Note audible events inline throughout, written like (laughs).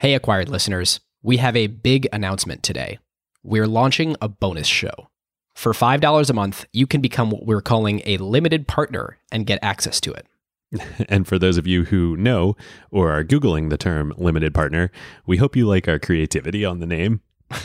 Hey, acquired listeners, we have a big announcement today. We're launching a bonus show. For $5 a month, you can become what we're calling a limited partner and get access to it. (laughs) And for those of you who know or are Googling the term limited partner, we hope you like our creativity on the name. (laughs)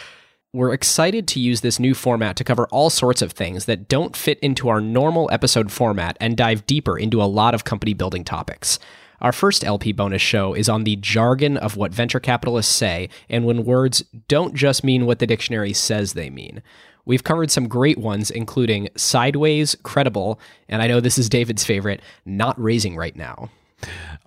(laughs) We're excited to use this new format to cover all sorts of things that don't fit into our normal episode format and dive deeper into a lot of company building topics. Our first LP bonus show is on the jargon of what venture capitalists say and when words don't just mean what the dictionary says they mean. We've covered some great ones, including sideways, credible, and I know this is David's favorite, not raising right now.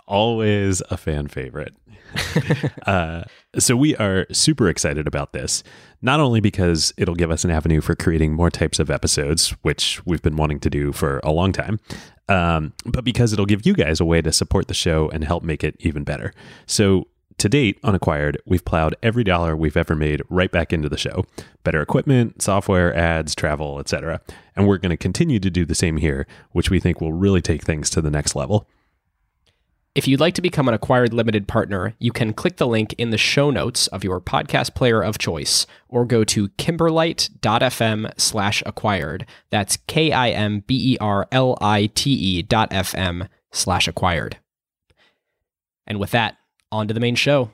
Always a fan favorite. (laughs) uh, so we are super excited about this, not only because it'll give us an avenue for creating more types of episodes, which we've been wanting to do for a long time, um, but because it'll give you guys a way to support the show and help make it even better. So to date, unacquired, we've plowed every dollar we've ever made right back into the show. Better equipment, software, ads, travel, etc. And we're going to continue to do the same here, which we think will really take things to the next level. If you'd like to become an acquired limited partner, you can click the link in the show notes of your podcast player of choice or go to kimberlite.fm slash acquired. That's K I M B E R L I T E dot FM slash acquired. And with that, on to the main show.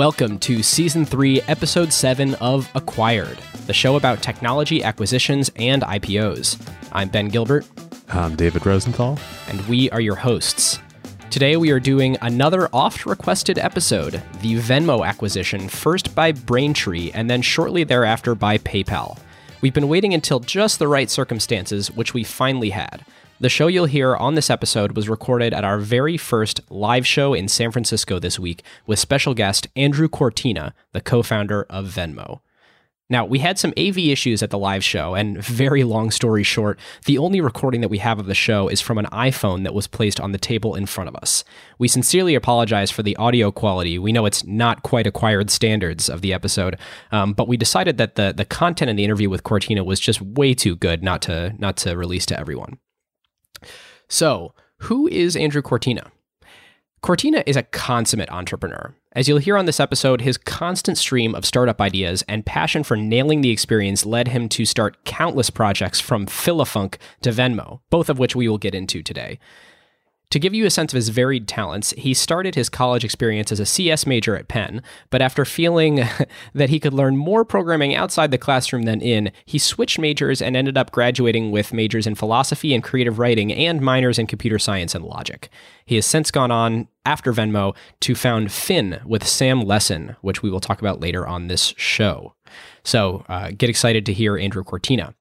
Welcome to Season 3, Episode 7 of Acquired, the show about technology acquisitions and IPOs. I'm Ben Gilbert, I'm David Rosenthal. and we are your hosts. Today we are doing another oft requested episode the Venmo acquisition, first by Braintree and then shortly thereafter by PayPal. We've been waiting until just the right circumstances, which we finally had. The show you'll hear on this episode was recorded at our very first live show in San Francisco this week with special guest Andrew Kortina, the co founder of Venmo. Now, we had some AV issues at the live show, and very long story short, the only recording that we have of the show is from an iPhone that was placed on the table in front of us. We sincerely apologize for the audio quality. We know it's not quite acquired standards of the episode, um, but we decided that the the content in the interview with Kortina was just way too good not to not to release to everyone. So, who is Andrew Kortina? Kortina is a consummate entrepreneur. As you'll hear on this episode, his constant stream of startup ideas and passion for nailing the experience led him to start countless projects from Philafunk to Venmo, both of which we will get into today. To give you a sense of his varied talents, he started his college experience as a CS major at Penn, but after feeling (laughs) that he could learn more programming outside the classroom than in, he switched majors and ended up graduating with majors in philosophy and creative writing and minors in computer science and logic. He has since gone on, after Venmo, to found Fin with Sam Lessin, which we will talk about later on this show. So uh, get excited to hear Andrew Kortina.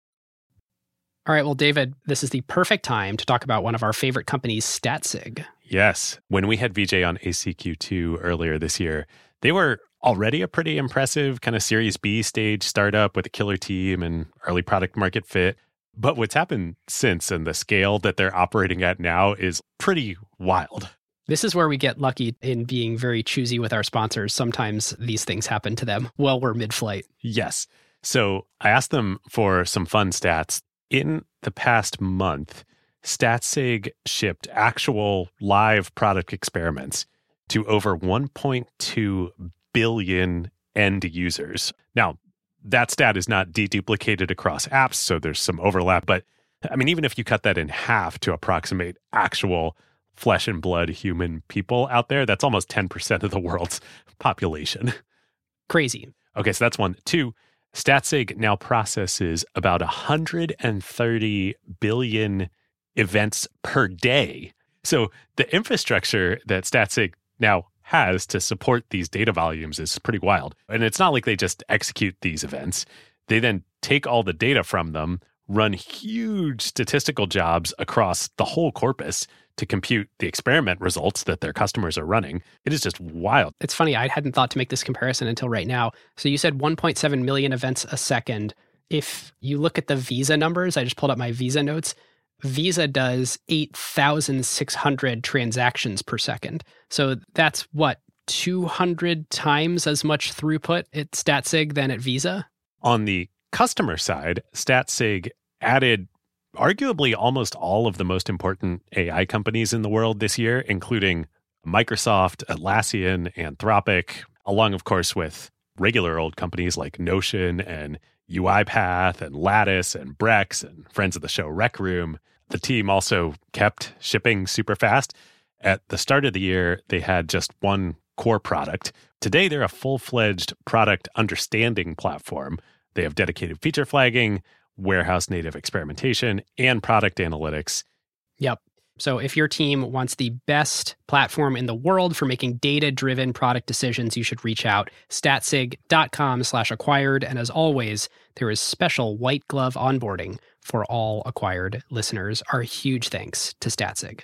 All right, well, David, this is the perfect time to talk about one of our favorite companies, Statsig. Yes. When we had VJ on ACQ2 earlier this year, they were already a pretty impressive kind of Series B stage startup with a killer team and early product market fit. But what's happened since and the scale that they're operating at now is pretty wild. This is where we get lucky in being very choosy with our sponsors. Sometimes these things happen to them while we're mid flight. Yes. So I asked them for some fun stats. In the past month, StatSig shipped actual live product experiments to over 1.2 billion end users. Now, that stat is not deduplicated across apps, so there's some overlap. But I mean, even if you cut that in half to approximate actual flesh and blood human people out there, that's almost 10% of the world's population. Crazy. Okay, so that's one. Two, StatSig now processes about 130 billion events per day. So the infrastructure that StatSig now has to support these data volumes is pretty wild. And it's not like they just execute these events. They then take all the data from them, run huge statistical jobs across the whole corpus to compute the experiment results that their customers are running. It is just wild. It's funny, I hadn't thought to make this comparison until right now. So you said 1.7 million events a second. If you look at the Visa numbers, I just pulled up my Visa notes. Visa does 8,600 transactions per second. So that's what, 200 times as much throughput at StatSig than at Visa? On the customer side, StatSig added arguably almost all of the most important AI companies in the world this year, including Microsoft, Atlassian, Anthropic, along, of course, with regular old companies like Notion and UiPath and Lattice and Brex and friends of the show Rec Room. The team also kept shipping super fast. At the start of the year, they had just one core product. Today, they're a full fledged product understanding platform. They have dedicated feature flagging, warehouse native experimentation, and product analytics. Yep. So if your team wants the best platform in the world for making data-driven product decisions, you should reach out statsig.com slash acquired. And as always, there is special white glove onboarding for all acquired listeners. Our huge thanks to Statsig.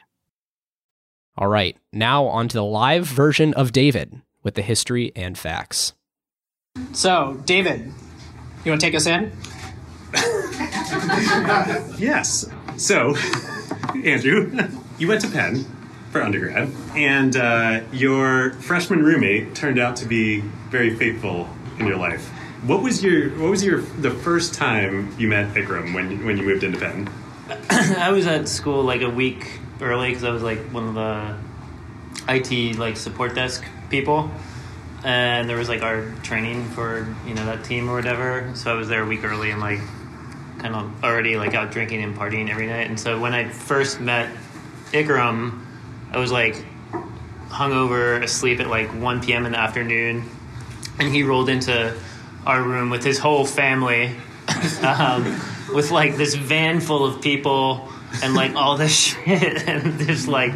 All right, now on to the live version of David with the history and facts. So, David, you want to take us in? yes. So, Andrew, you went to Penn for undergrad, and uh, your freshman roommate turned out to be very faithful in your life. What was your What was your the first time you met Ikram when when you moved into Penn? (clears throat) I was at school like a week early because I was like one of the IT like support desk people, and there was like our training for you know that team or whatever. So I was there a week early and like kind of already like out drinking and partying every night. And so when I first met Ikram, I was like hungover, asleep at like 1 p.m. in the afternoon, and he rolled into our room with his whole family, (laughs) um, with like this van full of people and like all this (laughs) shit, and just like.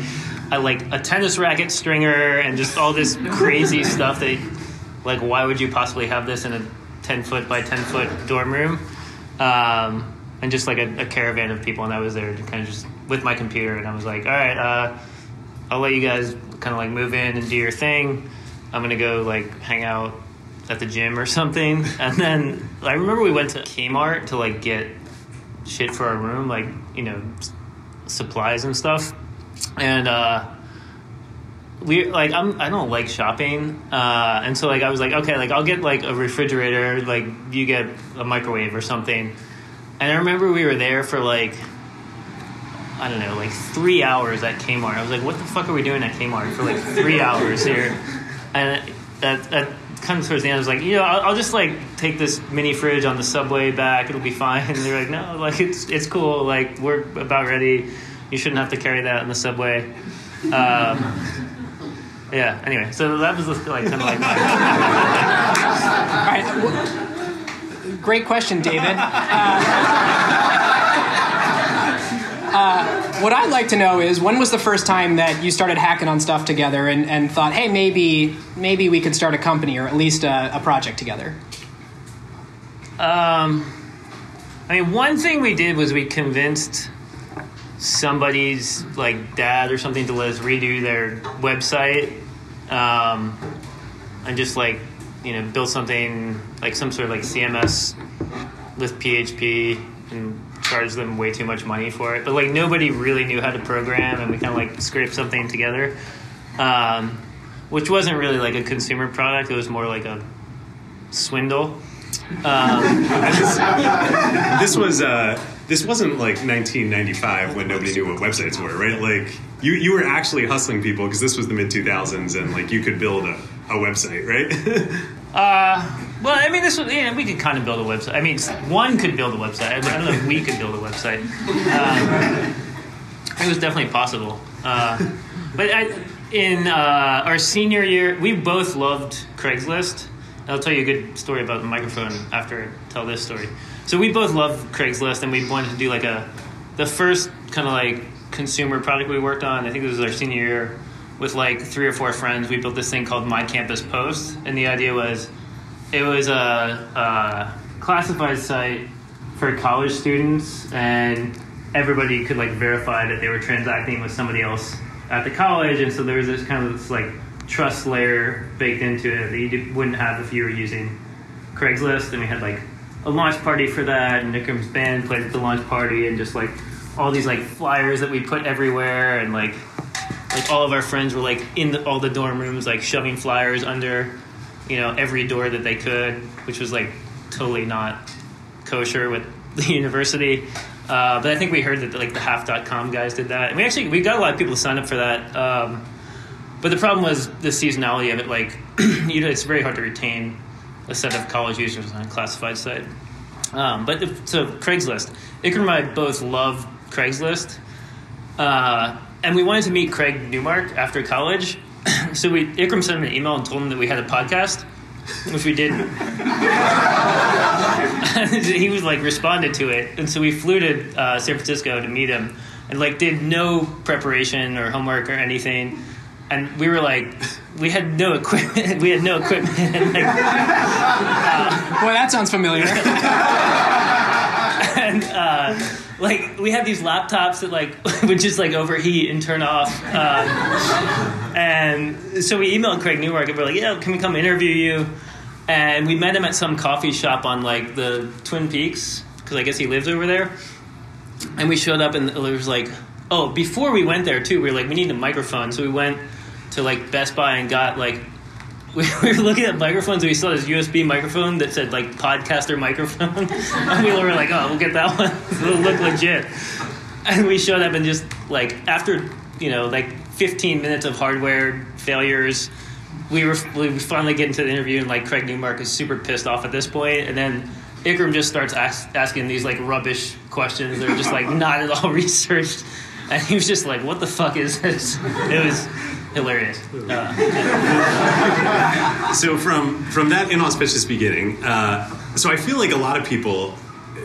I like a tennis racket stringer and just all this crazy (laughs) stuff that like why would you possibly have this in a 10 foot by 10 foot dorm room? Um, and just like a, a, caravan of people and I was there to kind of just with my computer and I was like all right uh, I'll let you guys kind of like move in and do your thing. I'm gonna go like hang out at the gym or something. (laughs) And then I remember we went to Kmart to like get shit for our room like you know supplies and stuff and uh, we like I'm I don't like shopping, uh, and so like I was like okay like I'll get like a refrigerator like you get a microwave or something, and I remember we were there for like I don't know like three hours at Kmart. I was like what the fuck are we doing at Kmart for like three (laughs) hours here, and that that kind of towards the end. I was like you know I'll, I'll just like take this mini fridge on the subway back. It'll be fine. (laughs) And they're like no like it's it's cool. Like we're about ready you shouldn't have to carry that in the subway. Um, yeah. Anyway, so that was like kind of like my. All right. Well, great question, David. Uh, uh, what I'd like to know is when was the first time that you started hacking on stuff together and, and thought, hey, maybe maybe we could start a company or at least a, a project together? Um, I mean, one thing we did was we convinced somebody's like dad or something to let us redo their website um, and just like you know build something like some sort of like cms with php and charge them way too much money for it. But like nobody really knew how to program and we kind of like scraped something together. Um, which wasn't really like a consumer product. It was more like a swindle. Um, (laughs) this, was uh this wasn't like 1995 when nobody knew what websites were, right? Like you you were actually hustling people because this was the mid 2000s and like you could build a, a website, right? (laughs) uh, well, I mean, this was yeah, we could kind of build a website. I mean, one could build a website. I don't know if we could build a website. Um, it was definitely possible. Uh, but I, in uh, our senior year, we both loved Craigslist. I'll tell you a good story about the microphone after I tell this story. So we both love Craigslist, and we wanted to do like a the first kind of like consumer product we worked on. I think this was our senior year with like three or four friends. We built this thing called My Campus Post, and the idea was it was a, a classified site for college students, and everybody could like verify that they were transacting with somebody else at the college, and so there was this kind of this like trust layer baked into it that you wouldn't have if you were using Craigslist. And we had like a launch party for that, and Ikram's band played at the launch party, and just like all these like flyers that we put everywhere, and like like all of our friends were like in the, all the dorm rooms, like shoving flyers under, you know, every door that they could, which was like totally not kosher with (laughs) the university. Uh, but I think we heard that like the half.com guys did that. And we actually we got a lot of people to sign up for that. Um, but the problem was the seasonality of it. Like, (clears throat) you know, it's very hard to retain a set of college users on a classified site. Um, but if, so Craigslist, Ikram and I both love Craigslist, uh, and we wanted to meet Craig Newmark after college. (coughs) so we Ikram sent him an email and told him that we had a podcast, which we didn't. (laughs) he was like responded to it, and so we flew to uh, San Francisco to meet him, and like did no preparation or homework or anything and we were like, we had no equipment. (laughs) We had no equipment. (laughs) like, uh, Boy, that sounds familiar. (laughs) and uh, like we had these laptops that like would just like overheat and turn off. Um, and so we emailed Craig Newmark and we're like, yeah, can we come interview you? And we met him at some coffee shop on like the Twin Peaks because I guess he lives over there. And we showed up and it was like, oh, before we went there too, we were like, we need a microphone. So we went to like Best Buy and got like (laughs) we were looking at microphones and we saw this USB microphone that said like podcaster microphone. (laughs) and we were like, oh, we'll get that one. (laughs) It'll look legit. And we showed up and just like after you know like 15 minutes of hardware failures, we were we finally get into the interview and like Craig Newmark is super pissed off at this point, and then Ikram just starts ask, asking these like rubbish questions. They're just like not at all researched, and he was just like, "What the fuck is this?" It was hilarious. Uh, so from from that inauspicious beginning, uh, so I feel like a lot of people,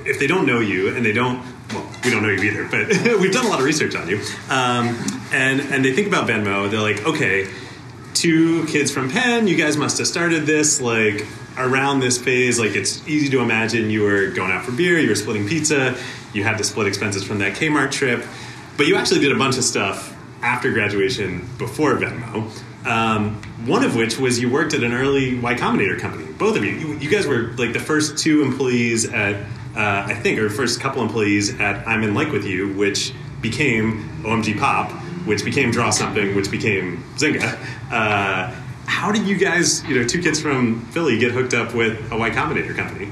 if they don't know you and they don't, well, we don't know you either, but (laughs) we've done a lot of research on you, um, and and they think about Venmo, they're like, okay, two kids from Penn, you guys must have started this like around this phase. Like it's easy to imagine you were going out for beer, you were splitting pizza, you had to split expenses from that Kmart trip, but you actually did a bunch of stuff after graduation before Venmo. Um, one of which was you worked at an early Y Combinator company. Both of you. you, you guys were like the first two employees at, uh, I think, or first couple employees at I'm in Like with You, which became OMG Pop, which became Draw Something, which became Zynga. Uh, how did you guys, you know, two kids from Philly, get hooked up with a Y Combinator company?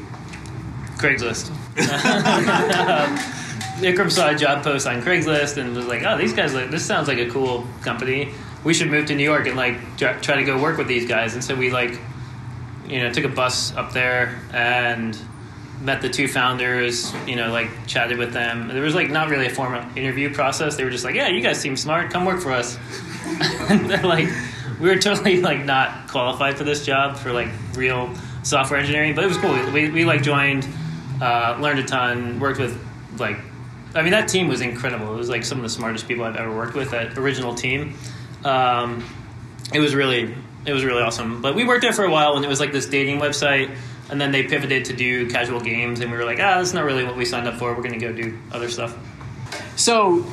Craigslist. (laughs) (laughs) Ikram saw a job post on Craigslist and was like, "Oh, these guys, like, this sounds like a cool company. We should move to New York and like try to go work with these guys." And so we like, you know, took a bus up there and met the two founders. You know, like chatted with them. There was like not really a formal interview process. They were just like, "Yeah, you guys seem smart. Come work for us." (laughs) and they're like, we were totally like not qualified for this job for like real software engineering, but it was cool. We, we, we like joined, uh, learned a ton, worked with like I mean, that team was incredible. It was like some of the smartest people I've ever worked with. That original team, um, it was really, it was really awesome. But we worked there for a while, and it was like this dating website. And then they pivoted to do casual games, and we were like, ah, that's not really what we signed up for. We're going to go do other stuff. So,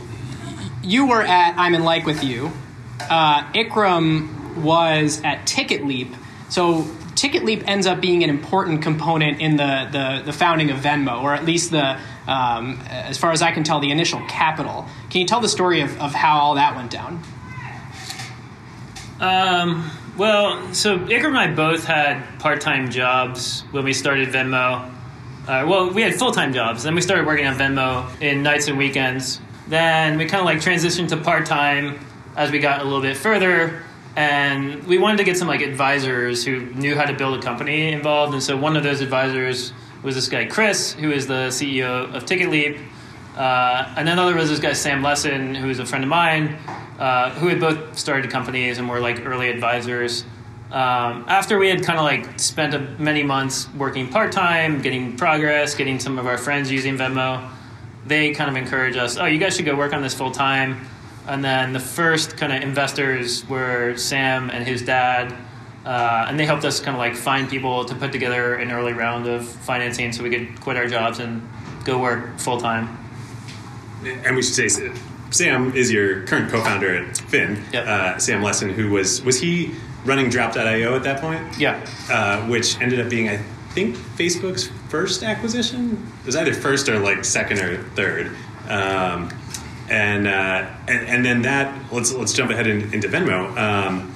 you were at I'm in Like with you. Uh, Ikram was at TicketLeap. So TicketLeap ends up being an important component in the, the, the founding of Venmo, or at least the um, as far as I can tell, the initial capital. Can you tell the story of, of how all that went down? Um, well, so Ikram and I both had part time jobs when we started Venmo. Uh, well, we had full time jobs. Then we started working on Venmo in nights and weekends. Then we kind of like transitioned to part time as we got a little bit further. And we wanted to get some like advisors who knew how to build a company involved. And so one of those advisors was this guy Chris, who is the CEO of TicketLeap, uh, and then another was this guy Sam Lessin, who is a friend of mine, uh, who had both started companies and were like early advisors. Um, after we had kind of like spent a, many months working part time, getting progress, getting some of our friends using Venmo, they kind of encouraged us, oh, you guys should go work on this full time. And then the first kind of investors were Sam and his dad. Uh, and they helped us kind of like find people to put together an early round of financing so we could quit our jobs and go work full time. And we should say, Sam is your current co-founder at Fin. Yep. Uh, Sam Lessin, who was was he running Drop.io at that point? Yeah. Uh, which ended up being, I think, Facebook's first acquisition. It was either first or like second or third. Um, and, uh, and and then that let's let's jump ahead in, into Venmo. Um,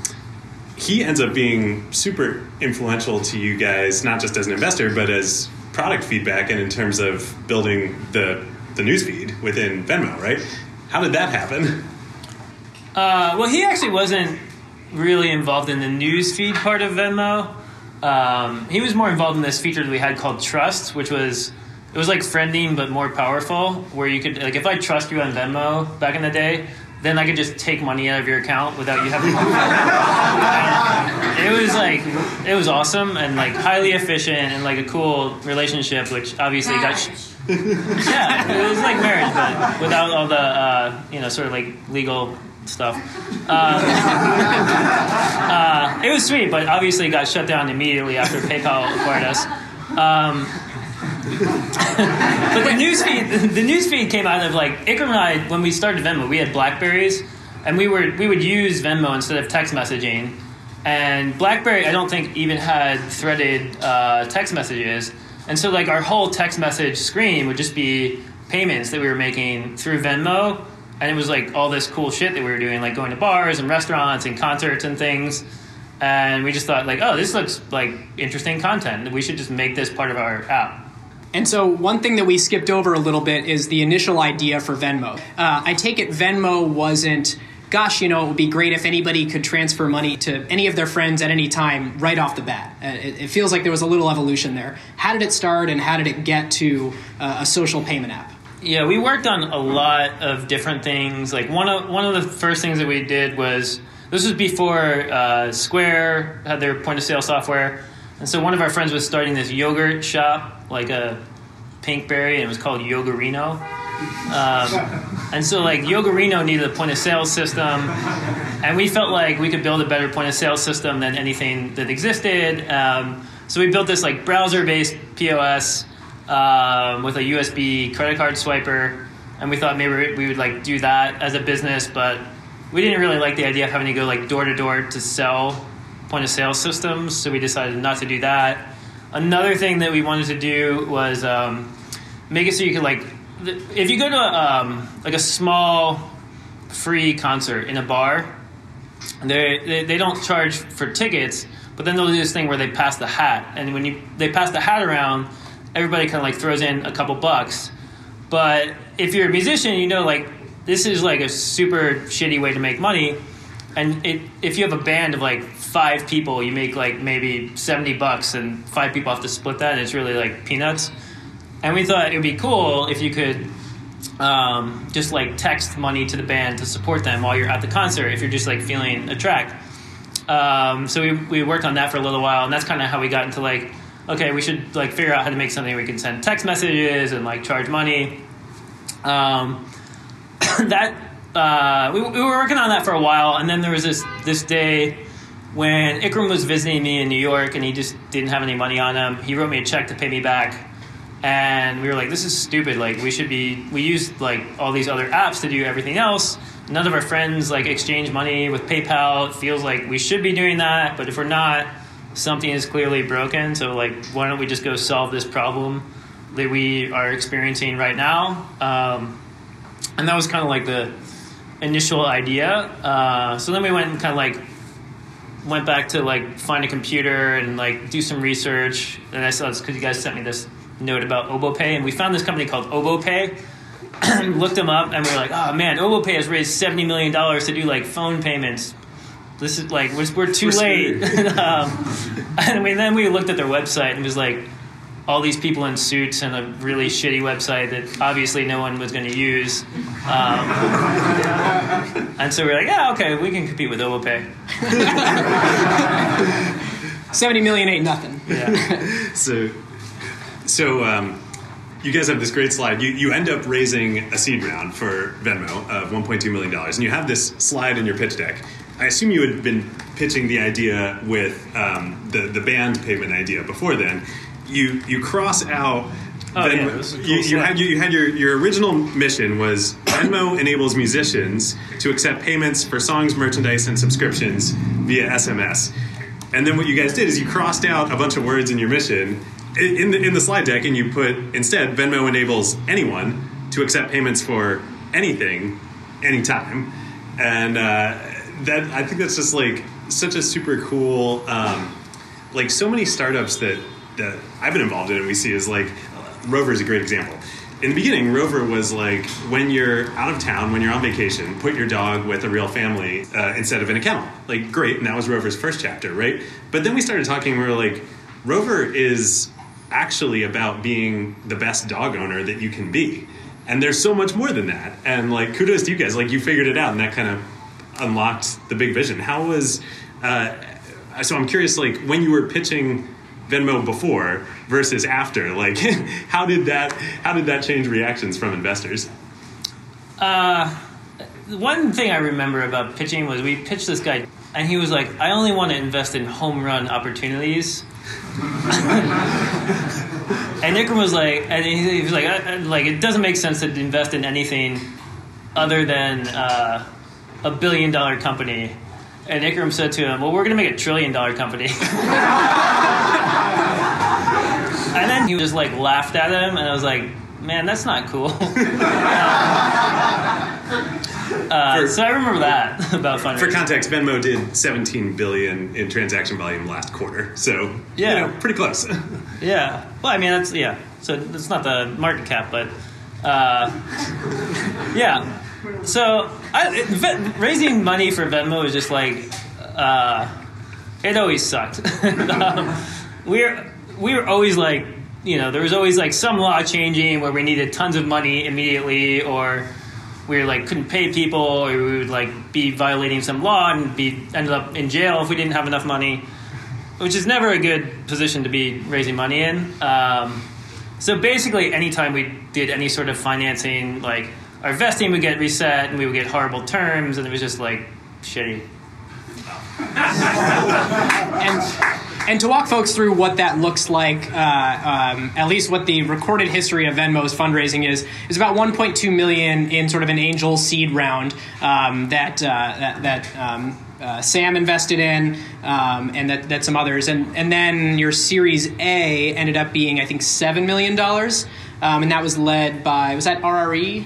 he ends up being super influential to you guys, not just as an investor, but as product feedback and in terms of building the the newsfeed within Venmo, right? How did that happen? Uh, well, he actually wasn't really involved in the news feed part of Venmo. Um, he was more involved in this feature that we had called Trust, which was it was like friending but more powerful. Where you could like if I trust you on Venmo back in the day, then I could just take money out of your account without you having. to It was like it was awesome and like highly efficient and like a cool relationship, which obviously got. sh- (laughs) yeah, it was like marriage, but without all the uh, you know sort of like legal stuff. Uh, uh, it was sweet, but obviously got shut down immediately after PayPal acquired us. Um, but the newsfeed, the newsfeed came out of like Ikram and I when we started Venmo, we had Blackberries, and we were we would use Venmo instead of text messaging. And BlackBerry, I don't think even had threaded uh, text messages, and so like our whole text message screen would just be payments that we were making through Venmo, and it was like all this cool shit that we were doing, like going to bars and restaurants and concerts and things. And we just thought like, oh, this looks like interesting content. We should just make this part of our app. And so, one thing that we skipped over a little bit is the initial idea for Venmo. Uh, I take it Venmo wasn't, gosh, you know, it would be great if anybody could transfer money to any of their friends at any time right off the bat. Uh, it, it feels like there was a little evolution there. How did it start and how did it get to uh, a social payment app? Yeah, we worked on a lot of different things. Like one of one of the first things that we did was this was before uh, Square had their point of sale software, and so one of our friends was starting this yogurt shop, like a Pinkberry, and it was called Yogurino. Um, and so like Yogurino needed a point of sale system, and we felt like we could build a better point of sale system than anything that existed. Um, so we built this like browser based POS um, with a USB credit card swiper, and we thought maybe we would like do that as a business, but we didn't really like the idea of having to go like door to door to sell point of sale systems, so we decided not to do that. Another thing that we wanted to do was um, make it so you could like, if you go to um, like a small free concert in a bar, they, they they don't charge for tickets, but then they'll do this thing where they pass the hat, and when you they pass the hat around, everybody kind of like throws in a couple bucks. But if you're a musician, you know like this is like a super shitty way to make money, and it, if you have a band of like five people, you make like maybe seventy bucks, and five people have to split that, and it's really like peanuts. And we thought it would be cool if you could um, just like text money to the band to support them while you're at the concert if you're just like feeling a track. Um, so we, we worked on that for a little while, and that's kind of how we got into like, okay, we should like figure out how to make something we can send text messages and like charge money. Um, (coughs) that uh, we, we were working on that for a while, and then there was this this day when Ikram was visiting me in New York, and he just didn't have any money on him. He wrote me a check to pay me back, and we were like, "This is stupid. Like, we should be. We used like all these other apps to do everything else. None of our friends like exchange money with PayPal. It feels like we should be doing that, but if we're not, something is clearly broken. So like, why don't we just go solve this problem that we are experiencing right now?" Um, and that was kind of like the initial idea. Uh, so then we went and kind of like went back to like find a computer and like do some research. And I saw this because you guys sent me this note about OboPay, and we found this company called OboPay. (clears throat) Looked them up, and we were like, "Oh man, OboPay has raised seventy million dollars to do like phone payments. This is like we're, we're too We're late." (laughs) um, and we, then we looked at their website and it was like all these people in suits and a really shitty website that obviously no one was going to use. Um, and so we are like, yeah, okay, we can compete with OboPay. (laughs) 70 million ain't nothing. Yeah. So, so um, you guys have this great slide. You, you end up raising a seed round for Venmo of $1.2 million, and you have this slide in your pitch deck. I assume you had been pitching the idea with um, the, the band payment idea before then. You, you cross out. Oh, Venmo- yeah, this is a cool you, you had, you, you had your, your original mission was Venmo enables musicians to accept payments for songs, merchandise, and subscriptions via SMS. And then what you guys did is you crossed out a bunch of words in your mission in the in the slide deck, and you put instead Venmo enables anyone to accept payments for anything, anytime. And uh, that I think that's just like such a super cool, um, like so many startups that that I've been involved in and we see is like Rover is a great example. In the beginning, Rover was like when you're out of town, when you're on vacation, put your dog with a real family uh, instead of in a kennel. Like great, and that was Rover's first chapter, right? But then we started talking. We were like, Rover is actually about being the best dog owner that you can be. And there's so much more than that. And like kudos to you guys. Like you figured it out and that kind of unlocked the big vision. How was uh, so I'm curious like when you were pitching Venmo before versus after, like (laughs) how did that how did that change reactions from investors? Uh, one thing I remember about pitching was we pitched this guy, and he was like, "I only want to invest in home run opportunities." (laughs) and Ikram was like, and he, was like, uh, uh, like it doesn't make sense to invest in anything other than uh, a billion dollar company. And Ikram said to him, "Well, we're going to make a trillion dollar company." (laughs) and then he just like laughed at him, and I was like, "Man, that's not cool." (laughs) Uh, For- so I remember that (laughs) about fundraising. For context, Venmo did 17 billion in transaction volume last quarter, so Yeah. you know, pretty close. (laughs) Yeah. Well, I mean, that's yeah. So it's not the market cap, but uh, yeah. So I, it, raising money for Venmo is just like uh, it always sucked. um, we're we were always like you know there was always like some law changing where we needed tons of money immediately or we were like couldn't pay people or we would like be violating some law and be ended up in jail if we didn't have enough money which is never a good position to be raising money in. Um, so basically, anytime we did any sort of financing, like our vesting would get reset and we would get horrible terms, and it was just like shitty. And and to walk folks through what that looks like, uh, um, at least what the recorded history of Venmo's fundraising is, is about 1.2 million in sort of an angel seed round um, that uh, that, that um, uh, Sam invested in, um, and that, that some others, and and then your Series A ended up being I think seven million dollars, um, and that was led by was that RRE.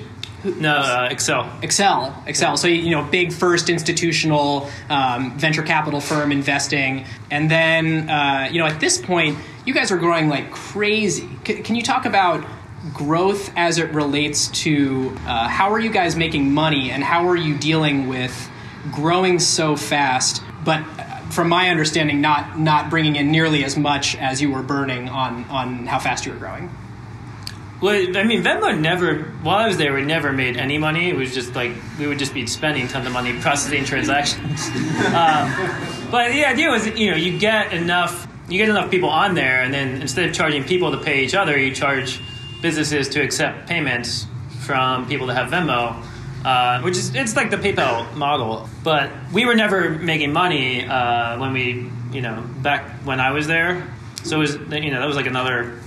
No, uh, Accel. Accel, Accel. So you know, big first institutional um, venture capital firm investing, and then uh, you know, at this point, you guys are growing like crazy. C- can you talk about growth as it relates to uh, how are you guys making money, and how are you dealing with growing so fast, but uh, from my understanding, not not bringing in nearly as much as you were burning on on how fast you were growing. Well, I mean, Venmo never, while I was there, we never made any money. It was just like, we would just be spending tons of money processing transactions. (laughs) um, but the idea was, you know, you get enough, you get enough people on there, and then instead of charging people to pay each other, you charge businesses to accept payments from people that have Venmo. Uh, which is it's like the PayPal model, but we were never making money uh, when we you know back when I was there. So it was you know that was like another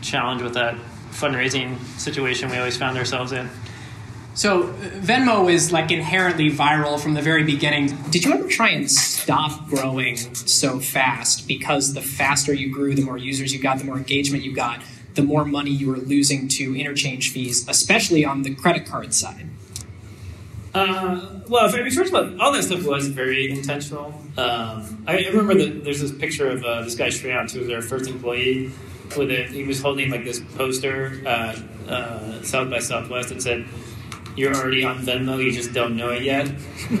challenge with that fundraising situation we always found ourselves in. So uh, Venmo is like inherently viral from the very beginning. Did you ever try and stop growing so fast because the faster you grew, the more users you got, the more engagement you got, the more money you were losing to interchange fees, especially on the credit card side? Uh, well, I mean, first of all, all that stuff was very intentional. Um, I, I remember that there's this picture of uh, this guy Shreyant, who was our first employee. With it, he was holding like this poster, uh, uh, South by Southwest, that said, "You're already on Venmo, you just don't know it yet." Um, (laughs)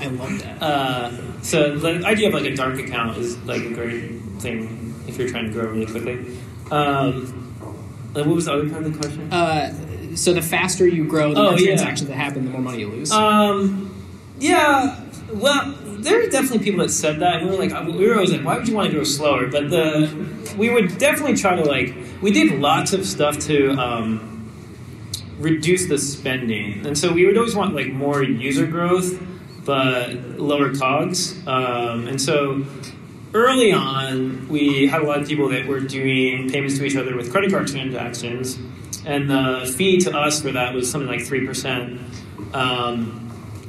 I love that. uh, so the idea of like a dark account is like a great thing if you're trying to grow really quickly. Um, and what was the other part of the question? Uh, so the faster you grow, the Oh, more yeah. transactions that happen, the more money you lose. Um, yeah. Well, there are definitely people that said that, and we were like, we were always like, why would you want to go slower? But the we would definitely try to like, we did lots of stuff to um, reduce the spending, and so we would always want like more user growth, but lower cogs. Um, and so early on, we had a lot of people that were doing payments to each other with credit card transactions, and the fee to us for that was something like three percent. Um,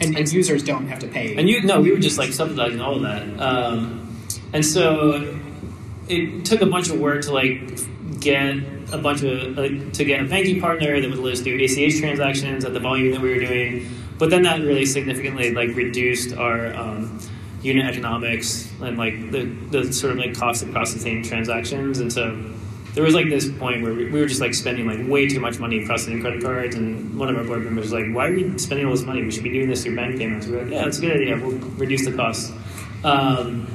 and, and users don't have to pay. and you no, we were just like subsidizing all of that. Um, and so it took a bunch of work to like get a bunch of like, to get a banking partner that would let us do ACH transactions at the volume that we were doing. But but then that really significantly like reduced our um, unit economics and like the, the sort of like cost of processing transactions. And so there was like this point where we, we were just like spending like way too much money processing credit cards. And one of our board members was like, why are we spending all this money? We should be doing this through bank payments. We are like, yeah, that's a good idea. We'll reduce the costs. Um,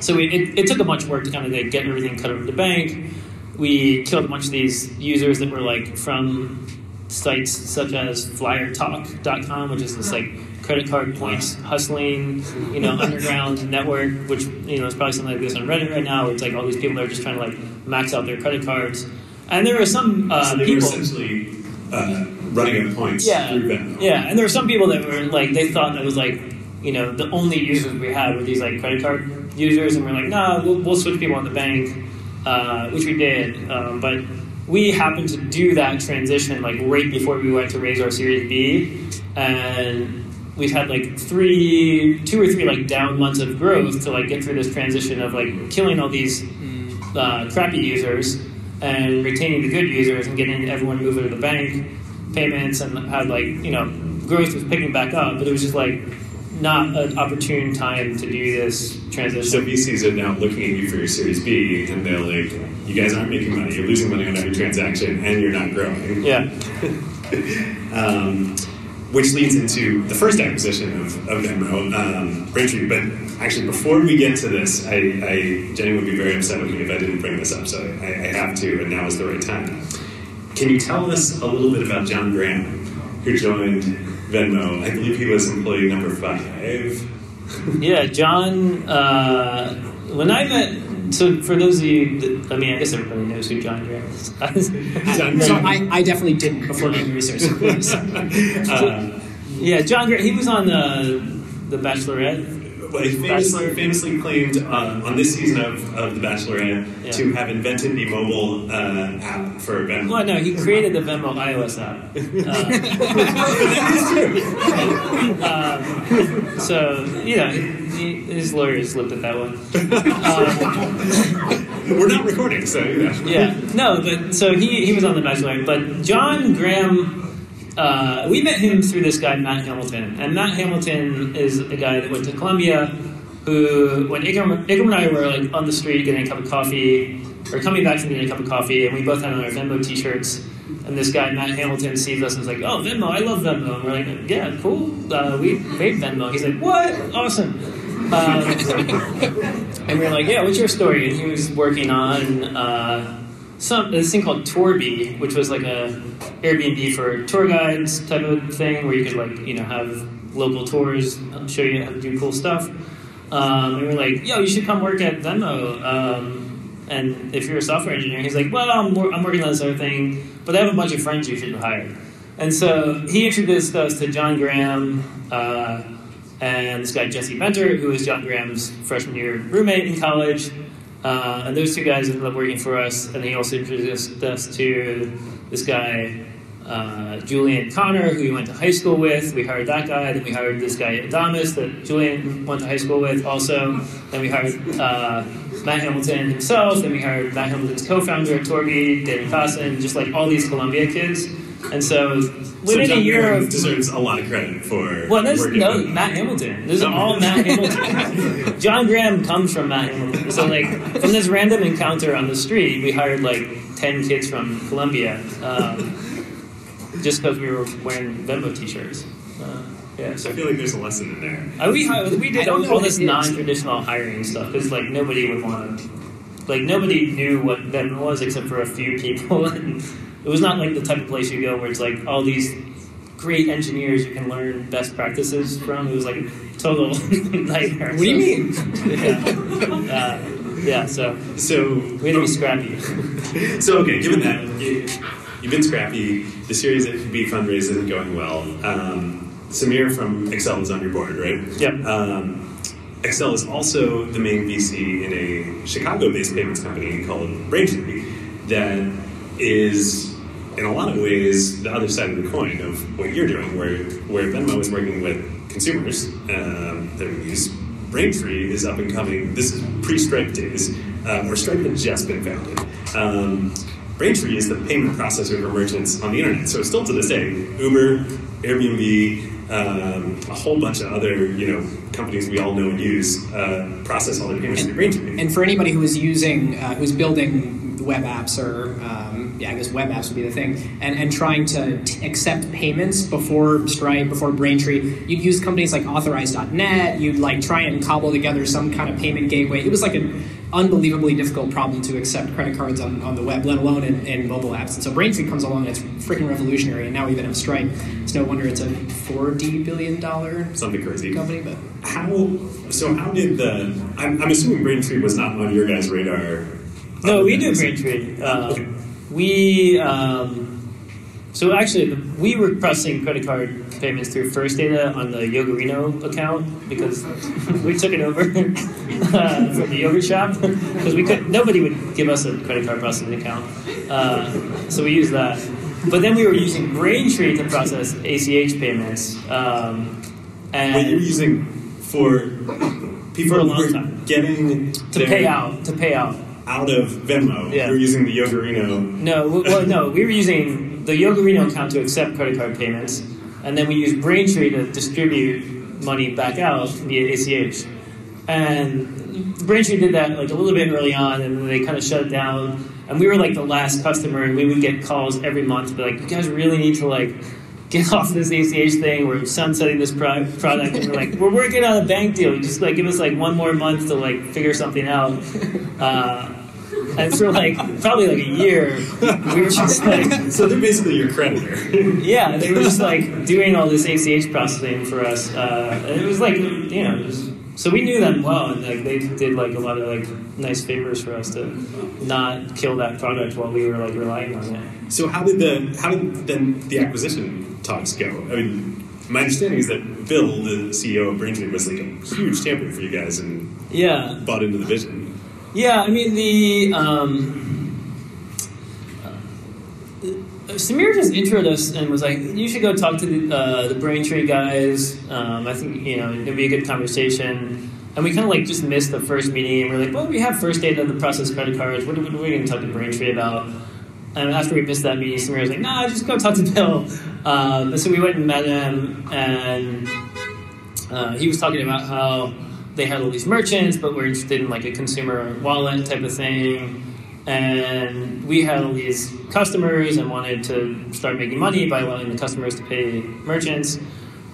so we, it, it took a bunch of work to kind of like get everything cut over the bank. We killed a bunch of these users that were like from sites such as flyertalk.com, which is this like credit card points hustling, you know, underground (laughs) network, which you know is probably something like this on Reddit right now, where it's like all these people that are just trying to like max out their credit cards. And there are some uh, so they people were essentially uh, running out points yeah, through Venmo. yeah, and there were some people that were like they thought that was like you know the only users we had were these like credit card users, and we're like, no, we'll, we'll switch people on the bank, uh, which we did, um, but we happened to do that transition like right before we went to raise our Series B, and we've had like three, two or three like down months of growth to like get through this transition of like killing all these uh, crappy users and retaining the good users and getting everyone moving to the bank payments and had like you know growth was picking back up, but it was just like not an opportune time to do this transition. So VCs are now looking at you for your Series B, and they're like, "You guys aren't making money. You're losing money on every transaction, and you're not growing." yeah. (laughs) um, which leads into the first acquisition of, of Venmo, um, Braintree. But actually, before we get to this, I, I, Jenny would be very upset with me if I didn't bring this up. So I, I have to, and now is the right time. Can you tell us a little bit about John Graham, who joined Venmo? I believe he was employee number five. Yeah, John. Uh, when I met, so for those of you, that, I mean, I guess everybody knows who John Graham is. (laughs) John So I, I definitely didn't before doing research. so. (laughs) Uh, yeah, John Graham. He was on the the Bachelorette. well, he famously, famously claimed uh, on this season of, of The Bachelorette Yeah. to have invented the mobile uh, app for Venmo. Well, no, he created the Venmo iOS app. (laughs) Uh, um, so you know, he, his lawyers looked at that one. Um, (laughs) We're not recording, so know. yeah, no, but so he he was on the Bachelor, but John Graham. Uh, we met him through this guy Matt Hamilton, and Matt Hamilton is a guy that went to Columbia. Who, when Ikram, Ikram and I were like on the street getting a cup of coffee, or coming back from getting a cup of coffee, and we both had on our Venmo T-shirts. And this guy Matt Hamilton sees us and is like, "Oh, Venmo! I love Venmo." And we're like, "Yeah, cool. Uh, we paid Venmo." He's like, "What? Awesome!" Um, (laughs) and we were like, "Yeah, what's your story?" And he was working on uh, some this thing called Tourbee, which was like a Airbnb for tour guides type of thing, where you could like you know have local tours show you how to do cool stuff. Um, and we were like, "Yo, you should come work at Venmo." Um, and if you're a software engineer, he's like, "Well, I'm, wor- I'm working on this other thing, but I have a bunch of friends you should hire." And so he introduced us to John Graham. Uh, and this guy Jesse Benter, who was John Graham's freshman year roommate in college. Uh, and those two guys ended up working for us, and he also introduced us to this guy uh, Julian Connor, who we went to high school with. We hired that guy. Then we hired this guy Adamus that Julian went to high school with also. Then we hired uh, Matt Hamilton himself. Then we hired Matt Hamilton's co-founder Torby, David Fasten, just like all these Columbia kids. And so So within John a year Graham of deserves a lot of credit for well, there's working no with- Matt Hamilton. This is all Matt Hamilton. (laughs) John Graham comes from Matt Hamilton. So, like, from this random encounter on the street, we hired like ten kids from Columbia, um, just because we were wearing Venmo T-shirts. Uh, yeah, I feel like there's a lesson in there. uh, we we did don't all this non-traditional hiring stuff because like nobody would want to, like nobody knew what Venmo was except for a few people, (laughs) and it was not like the type of place you go where it's like all these great engineers you can learn best practices from. It was like a total (laughs) nightmare. What do you mean? Yeah, uh, yeah. So So we had to be scrappy. (laughs) So okay, given that you, you've been scrappy, the Series B fundraise isn't going well. Um, Sameer from Accel is on your board, right? Yep. Um, Accel is also the main VC in a Chicago-based payments company called Braintree that is, in a lot of ways, the other side of the coin of what you're doing, where where Venmo is working with consumers um, that use. Braintree is up and coming. This is pre-Stripe days, uh, where Stripe had just been founded. Um, Braintree is the payment processor for merchants on the internet. So still to this day, Uber, Airbnb, um, a whole bunch of other you know companies we all know and use uh, process all their payments through Braintree. And for anybody who is using, uh, who's building web apps or, um, yeah, I guess web apps would be the thing, and, and trying to t- accept payments before Stripe, before Braintree, you'd use companies like Authorize.net, you'd like try and cobble together some kind of payment gateway. It was like an unbelievably difficult problem to accept credit cards on, on the web, let alone in, in mobile apps. And so Braintree comes along and it's freaking revolutionary, and now we even have Stripe. It's no wonder it's a $40 billion Something crazy. company, but How so? How did the? I'm, I'm assuming Braintree was not on your guys' radar. No, we do. Braintree. Uh, Okay. We um, so actually we were processing credit card payments through First Data on the Yogurino account because we took it over (laughs) uh, from the yogurt shop because we could nobody would give us a credit card processing account, uh, so we used that. But then we were using Braintree to process ACH payments. Um, and What you're using for people For a long time. getting to their- pay out to pay out. Out of Venmo. Yeah. You're using the Yogurino. No, well, no, we were using the Yogurino account to accept credit card payments, and then we used Braintree to distribute money back out via ACH. And Braintree did that like a little bit early on, and then they kind of shut it down. And we were like the last customer, and we would get calls every month, to be like, "You guys really need to like." Get (laughs) off this ACH thing. We're sunsetting this pro- product, and we're like, we're working on a bank deal. Just like give us like one more month to like figure something out. Uh, and for like probably like a year, we were just like, (laughs) So they're basically your creditor. yeah, they were just like doing all this ACH processing for us. Uh, and it was like, you know, was, so we knew them well, and like they did like a lot of like nice favors for us to not kill that product while we were like relying on it. So how did the how did then the acquisition talks go? I mean, my understanding is that Bill, the CEO of Braintree, was like a huge champion for you guys and Yeah, bought into the vision. Yeah, I mean the um, uh, Sameer just introed us and was like, "You should go talk to the, uh, the Braintree guys. Um, I think you know it'd be a good conversation." And we kind of like just missed the first meeting, and we're like, "Well, we have first data the process credit cards. What are, what are we going to talk to Braintree about?" And after we missed that meeting, Sameer was like, "Nah, just go talk to Bill." Um, so we went and met him, and uh, he was talking about how they had all these merchants, but we're interested in like a consumer wallet type of thing. And we had all these customers and wanted to start making money by allowing the customers to pay merchants.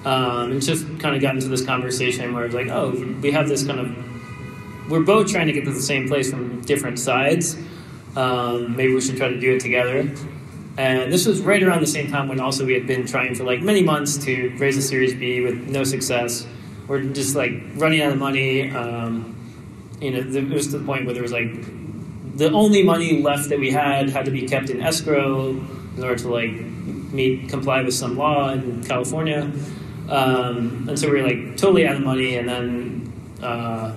Um, and just kind of got into this conversation where it's like, oh, we have this kind of, we're both trying to get to the same place from different sides. Um, maybe we should try to do it together. And this was right around the same time when also we had been trying for like many months to raise a Series B with no success. We're just like running out of money. Um, you know, it was to the point where there was like the only money left that we had had to be kept in escrow in order to like meet comply with some law in California. Um, and so we were like totally out of money, and then uh,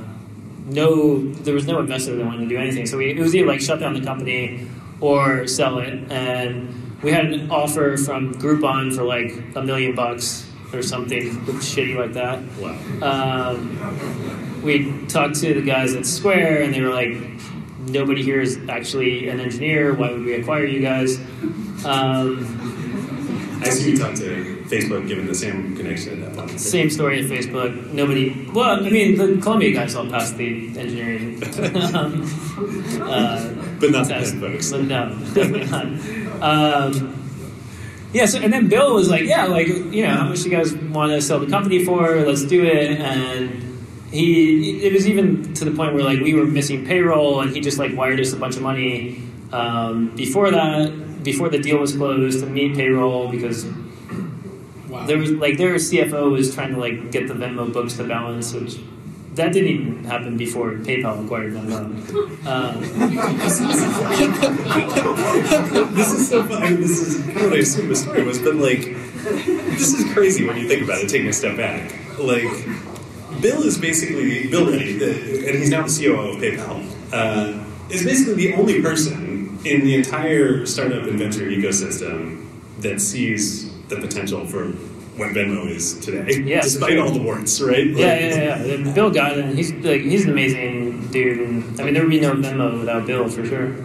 no, there was no investor that wanted to do anything. So we, it was either like shut down the company or sell it. And we had an offer from Groupon for like a million bucks or something shitty like that. Wow. Um, we talked to the guys at Square, and they were like, "Nobody here is actually an engineer. Why would we acquire you guys?" Um, I assume you talked to Facebook, given the same connection at that point. same story at Facebook. Nobody. Well, I mean, the Columbia guys all passed the engineering. (laughs) um, uh, But not the test, Penn folks. But no, definitely not. Um, yeah, so and then Bill was like, "Yeah, like you know, how much do you guys want to sell the company for? Let's do it." And he, it was even to the point where like we were missing payroll, and he just like wired us a bunch of money um, before that, before the deal was closed to meet payroll because. There was like their CFO was trying to like get the Venmo books to balance, which that didn't even happen before PayPal acquired Venmo. Um, this is so funny. I mean, this is what I assumed the story was, but like, this is crazy when you think about it, taking a step back. Like, Bill is basically, Bill and he's now the COO of PayPal, uh, is basically the only person in the entire startup and venture ecosystem that sees the potential for what Venmo is today, Yeah, despite all the warts, right? Like, yeah, yeah, yeah. And Bill got it. He's like he's an amazing dude. And, I mean, there would be no Venmo without Bill for sure.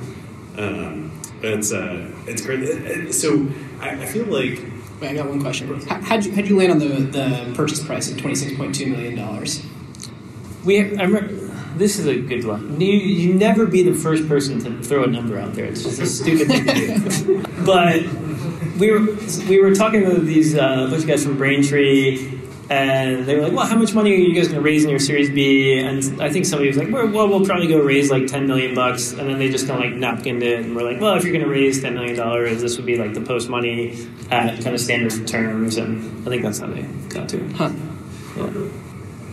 Um, it's uh, it's great. Uh, So I, I feel like Wait, I got one question. How, how'd you how'd you land on the the purchase price of twenty six point two million dollars? We, I remember, this is a good one. You, you never be the first person to throw a number out there. It's just a stupid thing to do. (laughs) But we were we were talking to these uh, bunch of guys from Braintree, and they were like, "Well, how much money are you guys going to raise in your Series B?" And I think somebody was like, "Well, well we'll probably go raise like ten million bucks," and then they just kind of like napkined it, and we're like, "Well, if you're going to raise ten million dollars, this would be like the post money at kind of standard terms," and I think that's how they got to it. Huh.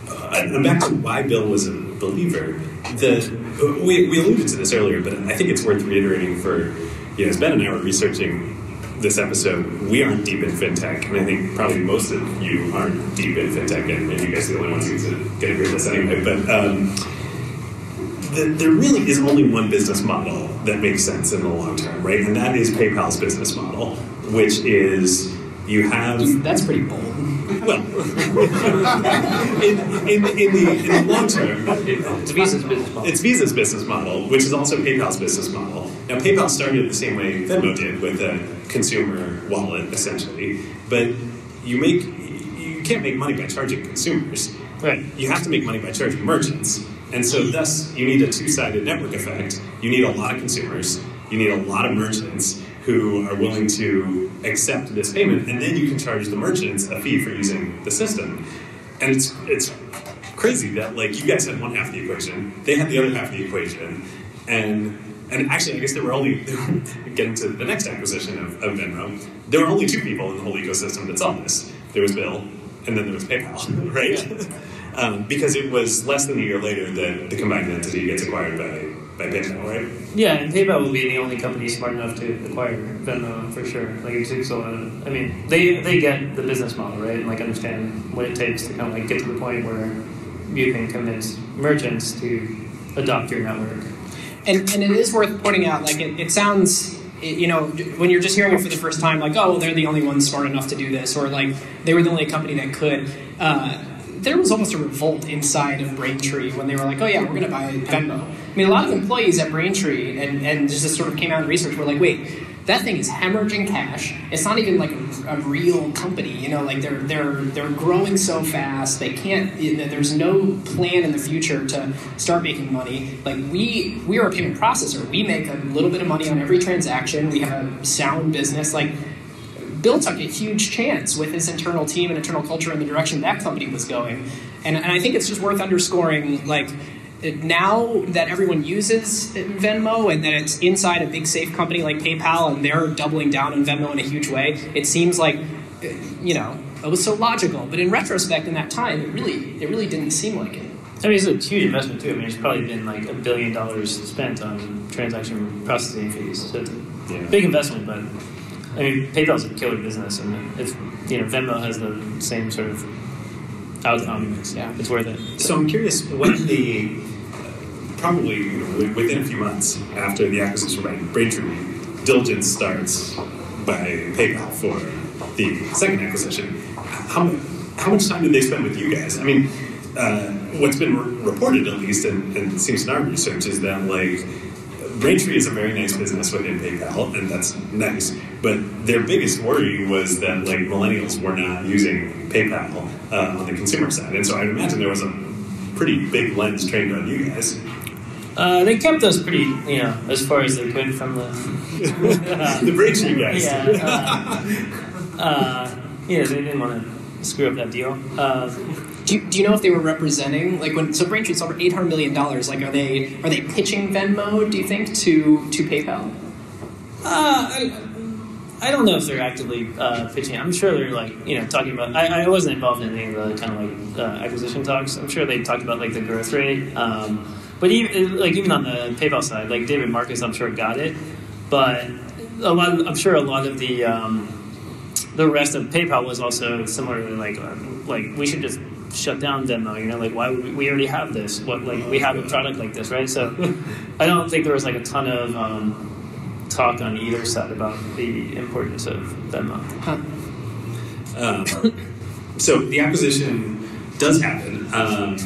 Uh, back to why Bill was a believer. The we, we alluded to this earlier, but I think it's worth reiterating for you know, as Ben and I were researching this episode, we aren't deep in fintech, and I think probably most of you aren't deep in fintech, and, you guys are the only ones who get to hear this anyway. But um, the, there really is only one business model that makes sense in the long term, right? And that is PayPal's business model, which is you have That's pretty bold. Well, in, in, in, the, in the long term, It's Visa's business model. it's Visa's business model, which is also PayPal's business model. Now, PayPal started the same way Venmo did with a consumer wallet, essentially. But you make you can't make money by charging consumers. Right. You have to make money by charging merchants. And so, thus, you need a two-sided network effect. You need a lot of consumers. You need a lot of merchants who are willing to accept this payment, and then you can charge the merchants a fee for using the system. And it's it's crazy that like you guys had one half of the equation, they had the other half of the equation, and and actually I guess there were only (laughs) getting to the next acquisition of, of Venmo, there were only two people in the whole ecosystem that saw this. There was Bill, and then there was PayPal, (laughs) right? um, because it was less than a year later that the combined entity gets acquired by by PayPal, right? Yeah, and PayPal will be the only company smart enough to acquire Venmo for sure. Like it takes a lot of, I mean, they they get the business model right, and like understand what it takes to kind of like get to the point where you can convince merchants to adopt your network. And, and it is worth pointing out, like, it, it sounds, it- you know, when you're just hearing it for the first time, like, oh, they're the only ones smart enough to do this, or like, they were the only company that could. Uh, there was almost a revolt inside of Braintree when they were like, oh, yeah, we're going to buy Venmo. I mean, a lot of employees at Braintree, and, and just sort of came out in research, were like, wait, that thing is hemorrhaging cash. It's not even like a, a real company, you know. Like they're they're they're growing so fast. They can't. you know, There's no plan in the future to start making money. Like we we are a payment processor. We make a little bit of money on every transaction. We have a sound business. Like Bill took a huge chance with his internal team and internal culture and the direction that company was going. And, and I think it's just worth underscoring, like, now that everyone uses Venmo and that it's inside a big safe company like PayPal and they're doubling down on Venmo in a huge way, it seems like, uh, you know, it was so logical. But in retrospect, in that time, it really, it really didn't seem like it. I mean, it's a huge investment too. I mean, it's probably been like a billion dollars spent on transaction processing fees. So it's a Yeah. big investment, but I mean, PayPal's a killer business, and it's you know Venmo has the same sort of outcome. It's, Yeah. it's worth it. So I'm curious when the probably you know, within a few months after the acquisition by Braintree, diligence starts by PayPal for the second acquisition. How how much time did they spend with you guys? I mean, uh, what's been re- reported at least, and, and it seems in our research, is that like Braintree is a very nice business within PayPal, and that's nice. But their biggest worry was that like millennials were not using PayPal uh, on the consumer side, and so I'd imagine there was a pretty big lens trained on you guys. Uh, they kept us pretty, you know, as far as they could from the. (laughs) the Braintree guys. yeah. Uh, uh, you they didn't want to screw up that deal. Do you, do you know if they were representing like when so Braintree sold eight hundred million dollars? Like, are they are they pitching Venmo? Do you think to to PayPal? Uh, I, I don't know if they're actively uh, pitching. I'm sure they're like you know talking about. I, I wasn't involved in any of the kind of like uh, acquisition talks. I'm sure they talked about like the growth rate. Um, but even like even on the PayPal side, like David Marcus, I'm sure got it. But a lot, of, I'm sure a lot of the um, the rest of PayPal was also similarly like um, like we should just shut down Venmo. You know, like why would we, we already have this? What like we have a product like this, right? So (laughs) I don't think there was like a ton of um, talk on either side about the importance of Venmo. Um, so the acquisition does happen. Um,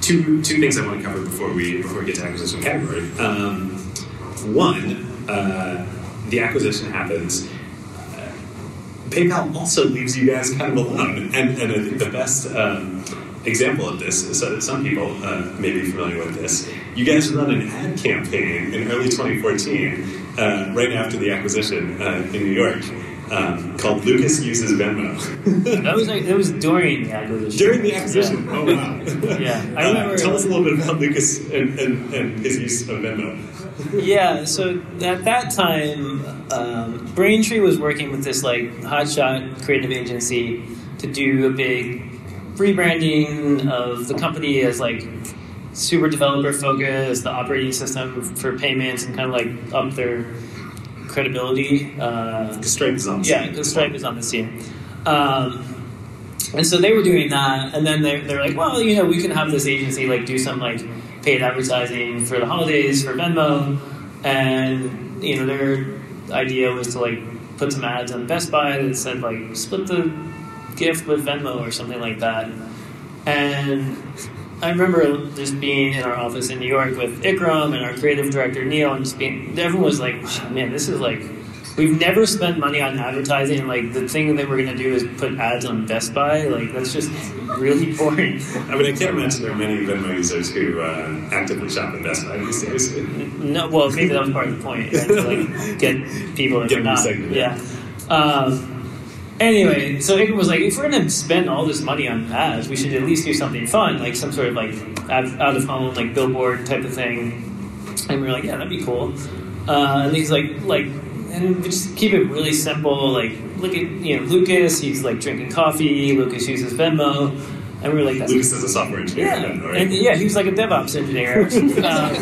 two two things I want to cover before we before we get to acquisition category. Um, one, uh, the acquisition happens. PayPal also leaves you guys kind of alone. And, and I think the best um, example of this is that some people uh, may be familiar with this. You guys run an ad campaign in early 2014, uh, right after the acquisition uh, in New York. Um, called Lucas uses Venmo. (laughs) That was like it was during the acquisition. During the acquisition, Yeah. oh wow! (laughs) Yeah, I Uh, remember. tell us a little bit about Lucas and, and, and his use of Venmo. Yeah, so at that time, um, Braintree was working with this like hotshot creative agency to do a big rebranding of the company as like super developer focused, the operating system for payments, and kind of like up their credibility. Uh, Stripe is on. yeah, because Stripe is on the scene. Um, and so they were doing that, and then they're, they're like, well, you know, we can have this agency like do some like paid advertising for the holidays for Venmo, and you know their idea was to like put some ads on Best Buy that said like split the gift with Venmo or something like that. And I remember just being in our office in New York with Iqram and our creative director Neil, and just being everyone was like, man, this is like We've never spent money on advertising. Like the thing that we're gonna do is put ads on Best Buy. Like that's just really (laughs) boring. I mean, I can't imagine there are many Venmo users who uh, actively shop at Best Buy these days. (laughs) No, well, maybe that was part of the point. Like get people that Get are not. Yeah. Um, anyway, so Iqram was like, if we're gonna spend all this money on ads, we should at least do something fun, like some sort of like out, out of home, like billboard type of thing. And we were like, yeah, that'd be cool. Uh, and he's like, like, and just keep it really simple. Like, look at you know Lucas. He's like drinking coffee. Lucas uses Venmo, and we were like, that's Lucas is a software engineer. yeah, right? and yeah, he was like a DevOps engineer. Uh,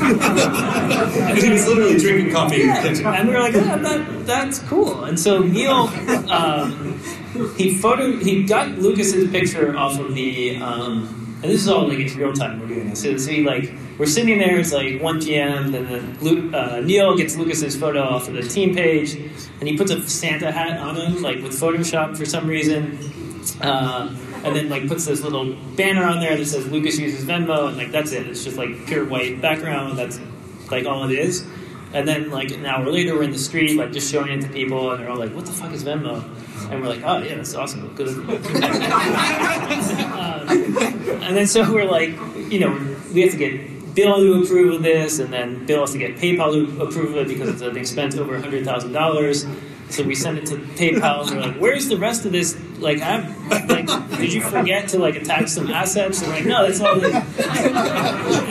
(laughs) And he was literally drinking coffee kitchen. and we were like, yeah, that, that's cool. And so Neil, um, he photo, he got Lucas's picture off of the, um, and this is all like in real time. We're doing this. So, so he like, we're sitting there. It's like 1 p.m. Then uh, Neil gets Lucas's photo off of the team page, and he puts a Santa hat on him, like with Photoshop for some reason. Uh, and then like puts this little banner on there that says Lucas uses Venmo, and like that's it. It's just like pure white background. That's like all it is. And then like an hour later, we're in the street, like just showing it to people, and they're all like, "What the fuck is Venmo?" And we're like, "Oh yeah, that's awesome." Good. Um, (laughs) and then so we're like, you know, we have to get Bill to approve of this, and then Bill has to get PayPal to approve of it because it's uh, an expense over hundred thousand dollars. So we send it to PayPal, and we're like, "Where's the rest of this? Like, i like, did you forget to like attach some assets?" And like, "No, that's all." Is."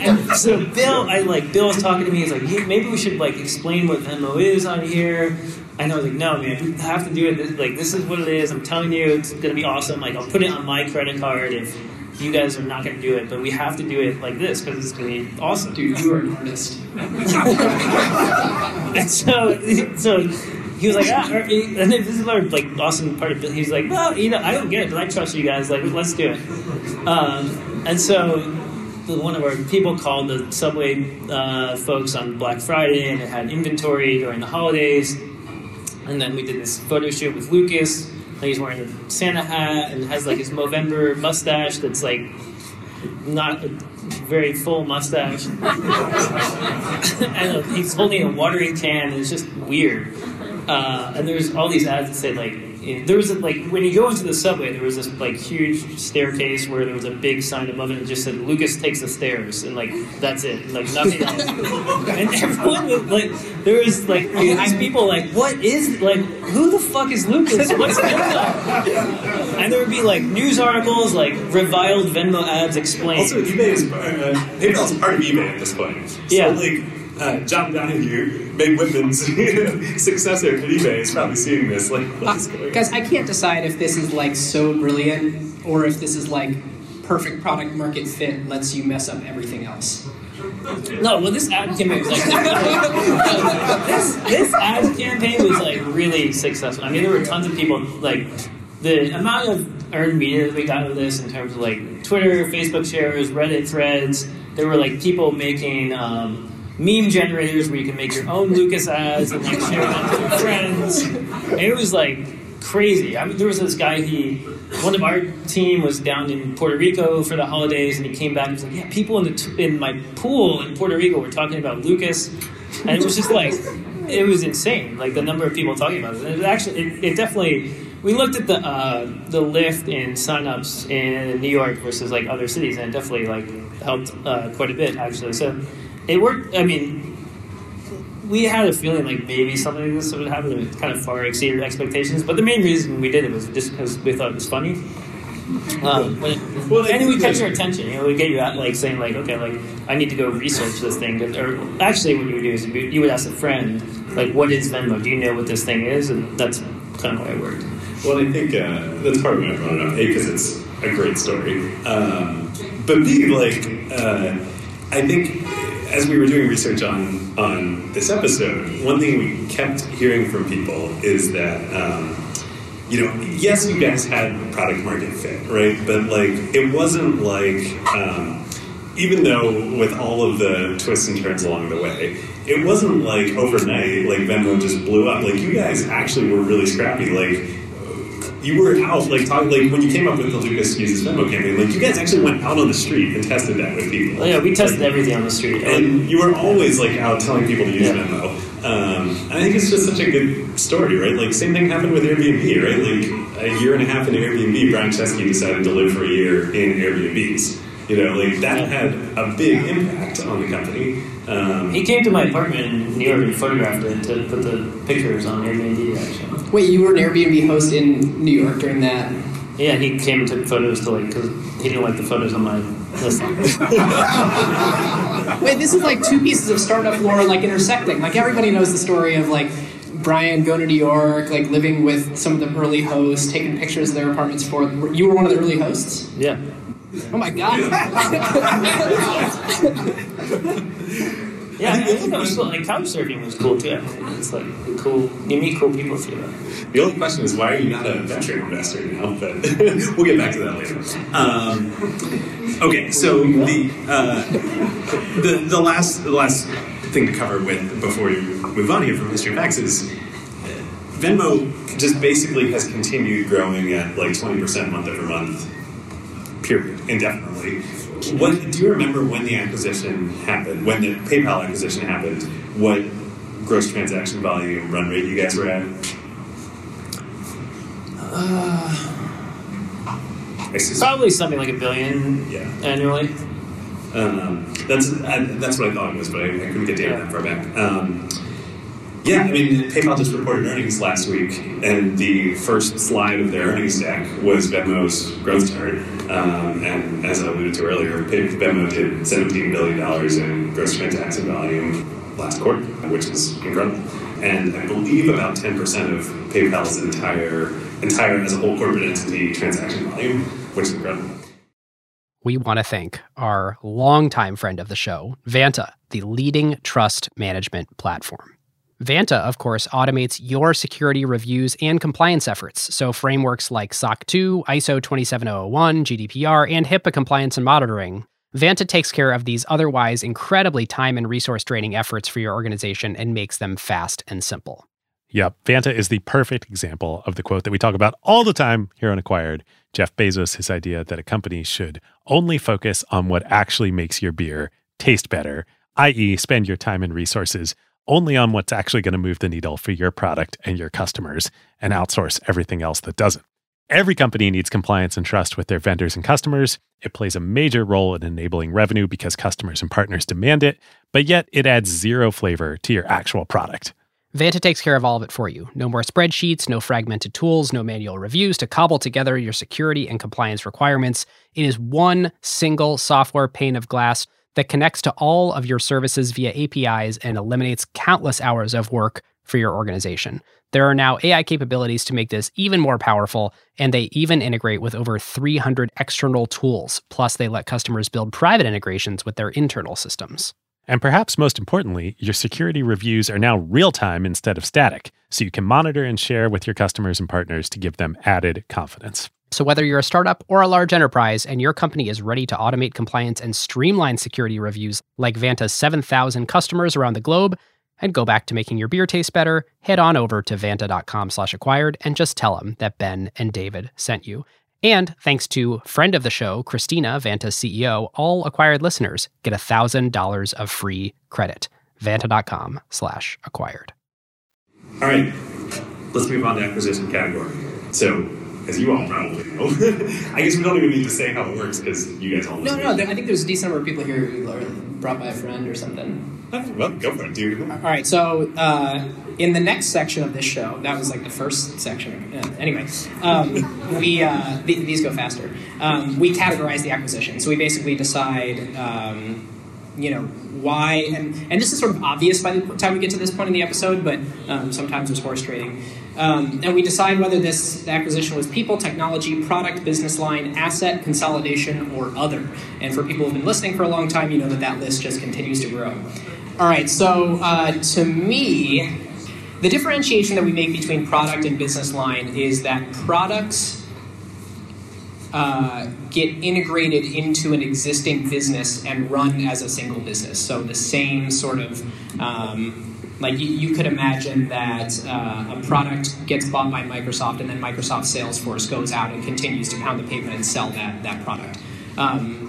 And so Bill, I like Bill was talking to me. He's like, "Hey, maybe we should like explain what Venmo is on here. And I was like, no, man, we have to do it. Like, this is what it is. I'm telling you, it's gonna be awesome. Like, I'll put it on my credit card if you guys are not gonna do it, but we have to do it like this because it's gonna be awesome. Dude, you are an artist. (laughs) (laughs) And so, so he was like, ah, and then this is our like awesome part of it. He's like, well, you know, I don't get it, but I trust you guys. Like, let's do it. Um, and so, one of our people called the Subway uh, folks on Black Friday, and it had inventory during the holidays. And then we did this photo shoot with Lucas. And he's wearing a Santa hat and has like his Movember mustache that's like not a very full mustache. (laughs) and he's holding a watering can, and it's just weird. Uh, and there's all these ads that say like, there was a, like when you go into the subway, there was this like huge staircase where there was a big sign above it that just said Lucas takes the stairs, and like that's it, like nothing else. (laughs) and everyone was like, there was like these people like, what is like, who the fuck is Lucas? What's going on? And there would be like news articles like reviled Venmo ads explained. Also, eBay is uh, PayPal is part of eBay at this point. So, Yeah. like uh, John Donahoe, Meg Whitman's (laughs) successor at eBay, is probably seeing this. Like, what is going on? Guys, I can't decide if this is like so brilliant or if this is like perfect product market fit lets you mess up everything else. No, well, this ad campaign was like (laughs) this. This ad campaign was like really successful. I mean, there were tons of people. Like the amount of earned media that we got out of this in terms of like Twitter, Facebook shares, Reddit threads. There were like people making um, meme generators where you can make your own Lucas ads and like share them with your friends. And it was like crazy. I mean, there was this guy. He one of our team was down in Puerto Rico for the holidays, and he came back and was like, "Yeah, people in the t- in my pool in Puerto Rico were talking about Lucas," and it was just like it was insane. Like the number of people talking about it. And it actually, it, it definitely. we looked at the uh, the lift in signups in New York versus like other cities, and it definitely like helped uh, quite a bit actually. So it worked. I mean, we had a feeling like maybe something like this would happen. It kind of far exceeded expectations. But the main reason we did it was just because we thought it was funny. Um, when Well, and it would like- catch your attention. You know, we get you out like saying like, okay, like I need to go research this thing. Or actually, what you would do is you you would ask a friend, like, what is Venmo? Do you know what this thing is? And that's kind of how it worked. Well, I think uh, that's part of why I brought it up. A, because it's a great story. Um, but B, like, uh, I think as we were doing research on on this episode, one thing we kept hearing from people is that. Um, you know, yes, you guys had product market fit, right? But like, it wasn't like, um, even though with all of the twists and turns along the way, it wasn't like overnight, like Venmo just blew up. Like, you guys actually were really scrappy. Like, you were out, like, talking, like, when you came up with the Lucas uses Venmo campaign, like, you guys actually went out on the street and tested that with people. Oh, yeah, we tested everything on the street. And you were always like out telling people to use Yeah. Venmo. Um, I think it's just such a good story, right? Like same thing happened with Airbnb, right? Like a year and a half into Airbnb, Brian Chesky decided to live for a year in Airbnbs. You know, like that had a big impact on the company. Um, He came to my apartment in New York and photographed it to put the pictures on Airbnb. Actually, Wait, you were an Airbnb host in New York during that? yeah, he came and took photos to like because he didn't like the photos on my listing. (laughs) Wait, this is like two pieces of startup lore like intersecting. Like everybody knows the story of like Brian going to New York, like living with some of the early hosts, taking pictures of their apartments for. You were one of the early hosts. yeah. Oh my god! (laughs) (laughs) Yeah, I, think that was cool. Like couch surfing was cool too. It's like cool. You meet cool people through that. the only question is why are you not a venture investor now? But (laughs) we'll get back to that later. Um, okay, so the, uh, the the last the last thing to cover with before we move on here from history facts is uh, Venmo just basically has continued growing at like twenty percent month over month, period, indefinitely. What do you remember when the acquisition happened? When the PayPal acquisition happened? What gross transaction volume run rate you guys were at? Sus- Probably something like a billion Yeah. annually. Um, that's I, that's what I thought it was, but I, I couldn't get data that far back. Um, yeah, I mean, PayPal just reported earnings last week, and the first slide of their earnings deck was Venmo's growth chart. Um, and as I alluded to earlier, Venmo did $17 billion in gross transaction volume last quarter, which is incredible. And I believe about 10% of PayPal's entire, entire as a whole corporate entity transaction volume, which is incredible. we want to thank our longtime friend of the show, Vanta, the leading trust management platform. Vanta, of course, automates your security reviews and compliance efforts. So, frameworks like SOC 2, ISO 27001, GDPR, and HIPAA compliance and monitoring. Vanta takes care of these otherwise incredibly time and resource draining efforts for your organization and makes them fast and simple. Yep. Vanta is the perfect example of the quote that we talk about all the time here on Acquired. Jeff Bezos, his idea that a company should only focus on what actually makes your beer taste better, i.e., spend your time and resources only on what's actually going to move the needle for your product and your customers and outsource everything else that doesn't. Every company needs compliance and trust with their vendors and customers. It plays a major role in enabling revenue because customers and partners demand it, but yet it adds zero flavor to your actual product. Vanta takes care of all of it for you. No more spreadsheets, no fragmented tools, no manual reviews to cobble together your security and compliance requirements. It is one single software pane of glass that connects to all of your services via APIs and eliminates countless hours of work for your organization. There are now AI capabilities to make this even more powerful, and they even integrate with over 300 external tools. Plus, they let customers build private integrations with their internal systems. And perhaps most importantly, your security reviews are now real time instead of static, so you can monitor and share with your customers and partners to give them added confidence. So, whether you're a startup or a large enterprise and your company is ready to automate compliance and streamline security reviews like Vanta's 7,000 customers around the globe, and go back to making your beer taste better, head on over to vanta.com slash acquired and just tell them that Ben and David sent you. And thanks to friend of the show, Christina, Vanta's CEO, all acquired listeners get $1,000 of free credit. Vanta.com slash acquired. All right, let's move on to acquisition category. So, as you all probably know, (laughs) I guess we don't even need to say how it works because you guys all know. No, no. There, I think there's a decent number of people here who are brought by a friend or something. Well, go for it, dude. All right. So uh, in the next section of this show, that was like the first section. Uh, anyway, um, we uh, th- these go faster. Um, we categorize the acquisition. So we basically decide. Um, you know why and and this is sort of obvious by the time we get to this point in the episode but um, sometimes there's horse trading um, and we decide whether this acquisition was people technology product business line asset consolidation or other and for people who've been listening for a long time you know that that list just continues to grow all right so uh, to me the differentiation that we make between product and business line is that products uh, get integrated into an existing business and run as a single business. So the same sort of um, like you, you, could imagine that uh, a product gets bought by Microsoft and then Microsoft Salesforce goes out and continues to pound the pavement and sell that that product. Um,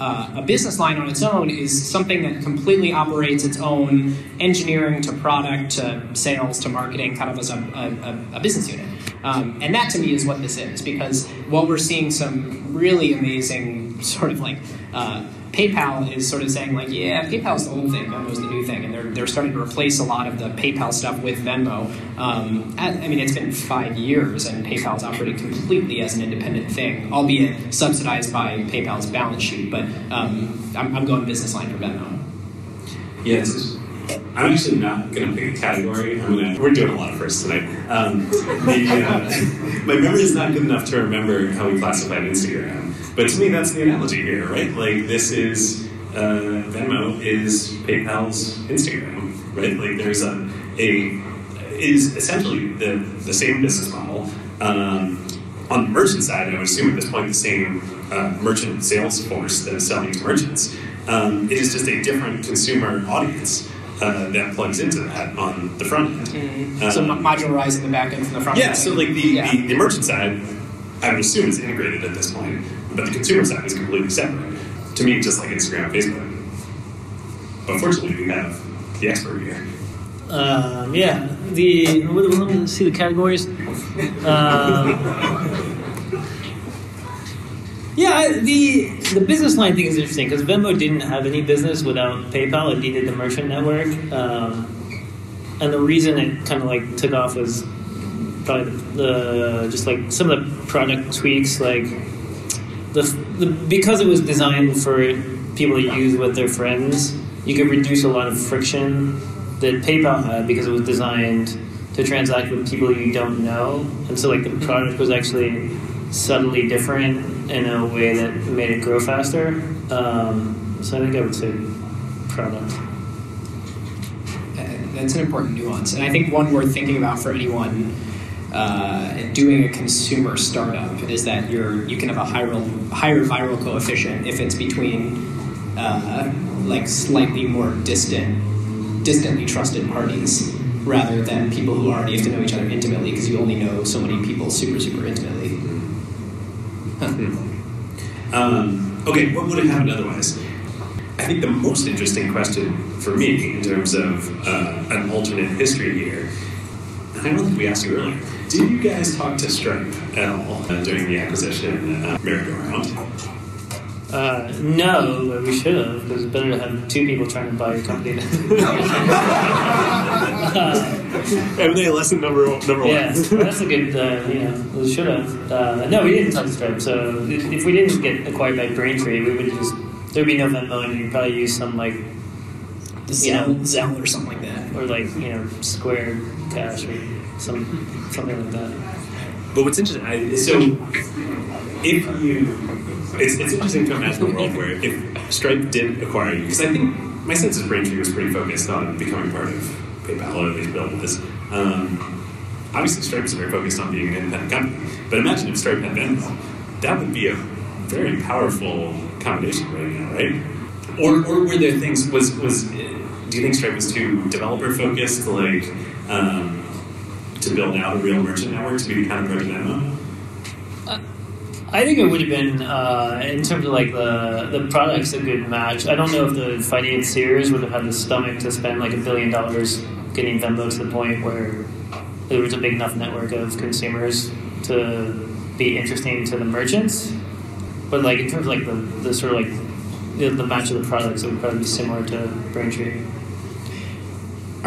uh, a business line on its own is something that completely operates its own engineering to product to sales to marketing, kind of as a, a, a business unit. Um, and that to me is what this is, because while we're seeing some really amazing (laughs) sort of like uh, PayPal is sort of saying like, yeah, PayPal's the old thing, Venmo's the new thing, and they're, they're starting to replace a lot of the PayPal stuff with Venmo. Um, I, I mean, it's been five years, and PayPal's operated completely as an independent thing, albeit subsidized by PayPal's balance sheet. But um, I'm, I'm going business line for Venmo. Yes. I'm actually not going to pick a category. I'm gonna. We're doing a lot of firsts tonight. Um, (laughs) the, uh, (laughs) my memory is not good enough to remember how we classified Instagram, but to me, that's the analogy here, right? Like this is uh, Venmo is PayPal's Instagram, right? Like there's a a is essentially the the same business model. Um, on the merchant side, I would assume at this point the same uh, merchant sales force that is selling to merchants. Um, it is just a different consumer audience uh, that plugs into that on the front end. Mm-hmm. Um, so modularizing the back end from the front yeah, end. so like the, yeah. the, the, merchant side, I would assume is integrated at this point, but the consumer side is completely separate. To me, just like Instagram Facebook. But fortunately, we have the expert here. Um, yeah, the let me see the categories. Um, yeah, the the business line thing is interesting because Venmo didn't have any business without PayPal. It needed the merchant network, um, and the reason it kind of like took off was probably the just like some of the product tweaks, like the, the because it was designed for people to use with their friends. You could reduce a lot of friction that PayPal had because it was designed to transact with people you don't know, and so like the product was actually subtly different in a way that made it grow faster. Um, so I think I would say product. Uh, that's an important nuance, and I think one worth thinking about for anyone uh, doing a consumer startup is that you're you can have a higher higher viral coefficient if it's between uh, like slightly more distant, distantly trusted parties rather than people who already have to know each other intimately because you only know so many people super super intimately. um, okay, what would have happened otherwise? I think the most interesting question for me in terms of uh, an alternate history here, and I don't think we asked you earlier, did you guys talk to Stripe at all uh, during the acquisition uh, merry-go-round? Uh, no, but we should have. Because it's better to have two people trying to buy a company. (laughs) M&A lesson number number one. Yeah, that's a good. Uh, you know, we should have. Uh, no, we didn't touch Stripe. So if we didn't get acquired by Braintree, we would just there'd be no Venmo, and you'd probably use some like Zelle, know, Zelle or something like that, or like you know Square Cash or some something like that. But what's interesting, I, so if you, it's, it's interesting to imagine a world where if Stripe did acquire you, because I think my sense is Braintree was pretty focused on becoming part of PayPal or at least building this. Um, obviously, Stripe is very focused on being an independent company. But imagine if Stripe had Venmo, that would be a very powerful combination right now, right? Or, or were there things was was do you think Stripe was too developer focused, like um, to build out a real merchant network to be kind of project Venmo? I think it would have been uh, in terms of like the the products a good match. I don't know if the financiers would have had the stomach to spend like a billion dollars getting Venmo to the point where there was a big enough network of consumers to be interesting to the merchants, but like in terms of like the, the sort of like the, the match of the products, it would probably be similar to Braintree.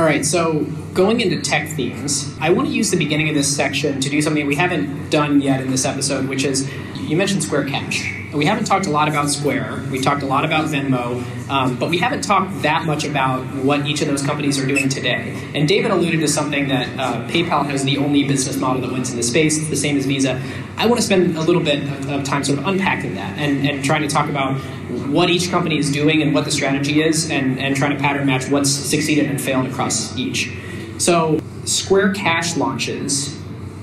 All right, so going into tech themes, I want to use the beginning of this section to do something we haven't done yet in this episode, which is you mentioned Square Cash. We haven't talked a lot about Square. We talked a lot about Venmo, um, but we haven't talked that much about what each of those companies are doing today. And David alluded to something that uh, PayPal has the only business model that wins in the space. The same as Visa. I want to spend a little bit of, of time sort of unpacking that and, and trying to talk about what each company is doing and what the strategy is, and, and trying to pattern match what's succeeded and failed across each. So, Square Cash launches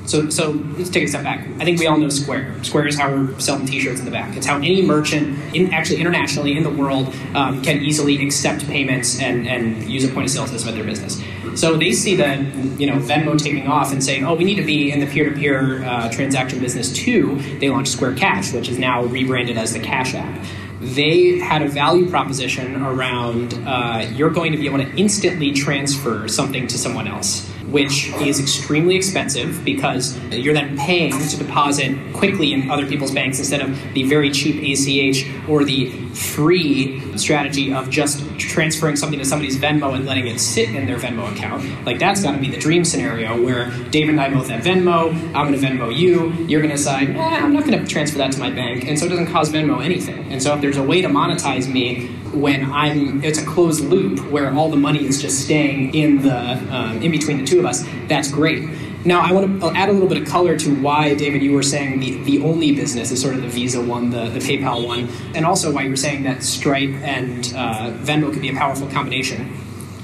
so, so let's take a step back. I think we all know Square. Square is how we're selling T-shirts in the back. It's how any merchant, in, actually internationally in the world, um, can easily accept payments and, and use a point of sale system at their business. So they see the you know Venmo taking off and saying, oh, we need to be in the peer-to-peer uh, transaction business too. They launched Square Cash, which is now rebranded as the Cash App they had a value proposition around uh, you're going to be able to instantly transfer something to someone else which is extremely expensive because you're then paying to deposit quickly in other people's banks instead of the very cheap ACH or the free strategy of just transferring something to somebody's Venmo and letting it sit in their Venmo account. Like that's got to be the dream scenario where David and I both have Venmo. I'm going to Venmo you. You're going to decide, eh, I'm not going to transfer that to my bank, and so it doesn't cost Venmo anything. And so if there's a way to monetize me when I'm it's a closed loop where all the money is just staying in the um, in between the two of us. That's great. Now I want to add a little bit of color to why David you were saying the, the only business is sort of the Visa one, the, the PayPal one, and also why you were saying that Stripe and uh, Venmo could be a powerful combination.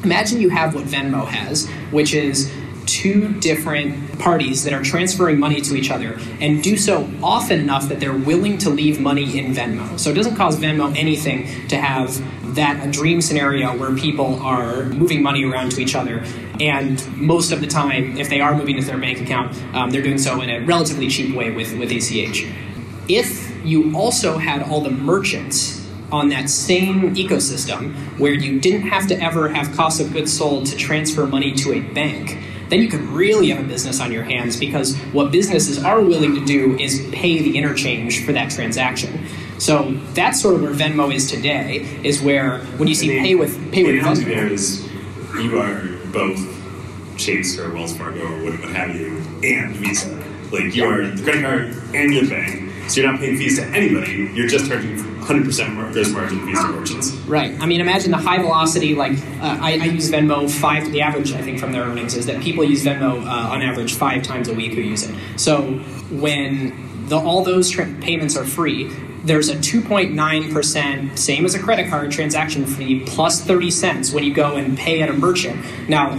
Imagine you have what Venmo has, which is two different parties that are transferring money to each other and do so often enough that they're willing to leave money in Venmo. So it doesn't cost Venmo anything to have that a dream scenario where people are moving money around to each other. And most of the time, if they are moving to their bank account, um, they're doing so in a relatively cheap way with, with ACH. If you also had all the merchants on that same ecosystem where you didn't have to ever have cost of goods sold to transfer money to a bank, then you could really have a business on your hands because what businesses are willing to do is pay the interchange for that transaction. So that's sort of where Venmo is today. Is where when you see the, pay with pay with Venmo, Venmo, is you are both Chase or Wells Fargo or what, what have you, and Visa. Like you are the credit card and your bank, so you're not paying fees to anybody. You're just charging 100% gross margin fees to merchants. Right. I mean, imagine the high velocity. Like uh, I, I, use Venmo five. The average, I think, from their earnings is that people use Venmo uh, on average five times a week who use it. So when the, all those tra- payments are free, there's a 2.9%, same as a credit card transaction fee, plus 30 cents when you go and pay at a merchant. Now,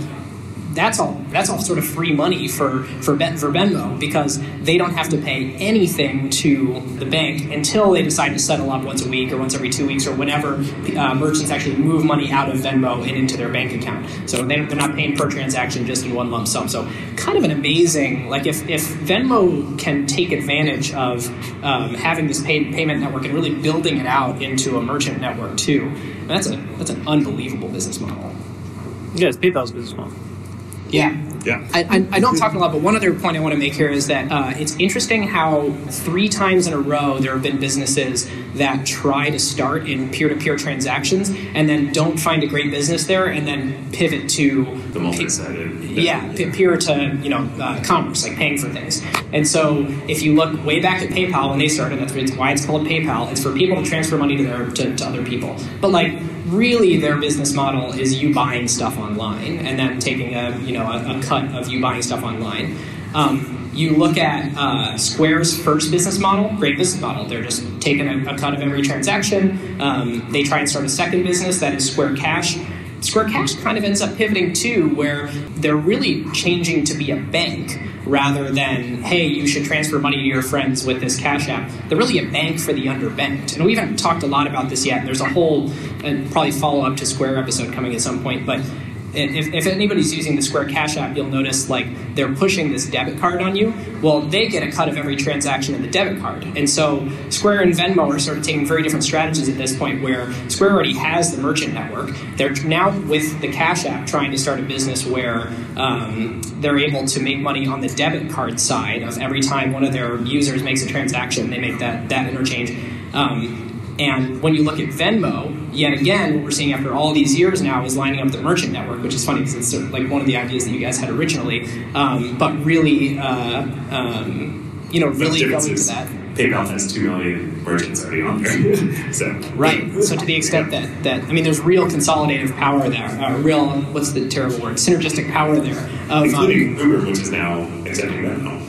that's all that's all sort of free money for for ben, for Venmo because they don't have to pay anything to the bank until they decide to settle up once a week or once every two weeks or whenever uh, merchants actually move money out of Venmo and into their bank account. So they, they're not paying per transaction just in one lump sum. So kind of an amazing like if if Venmo can take advantage of um, having this pay, payment network and really building it out into a merchant network too, that's a that's an unbelievable business model. Yeah, it's PayPal's business model. Yeah. Yeah. I, I, I, don't talk a lot, but one other point I want to make here is that uh, it's interesting how three times in a row there have been businesses that try to start in peer to peer transactions and then don't find a great business there and then pivot to the multi-sided. Yeah, peer to you know uh, commerce, like paying for things. And so if you look way back at PayPal when they started, that's why it's called PayPal. It's for people to transfer money to their to, to other people. But like really their business model is you buying stuff online and then taking a you know a, a cut of you buying stuff online. Um, you look at uh, Square's first business model, great business model. They're just taking a, a cut of every transaction. Um, they try and start a second business that is Square Cash. Square Cash kind of ends up pivoting too, where they're really changing to be a bank rather than, hey, you should transfer money to your friends with this Cash App. They're really a bank for the underbanked. And we haven't talked a lot about this yet. There's a whole, and probably follow up to Square episode coming at some point, but if, if anybody's using the Square Cash app, you'll notice like they're pushing this debit card on you. Well, they get a cut of every transaction in the debit card, and so Square and Venmo are sort of taking very different strategies at this point. Where Square already has the merchant network, they're now with the Cash app trying to start a business where um, they're able to make money on the debit card side of every time one of their users makes a transaction, they make that that interchange. Um, and when you look at Venmo, yet again, what we're seeing after all these years now is lining up the merchant network, which is funny because it's sort of like one of the ideas that you guys had originally, um, but really, uh, um, you know, really going to that. PayPal has two million merchants already on there. (laughs) so Right. So to the extent that, that I mean, there's real consolidative power there, uh, real what's the terrible word, synergistic power there of um, including Uber, which is now accepting Venmo.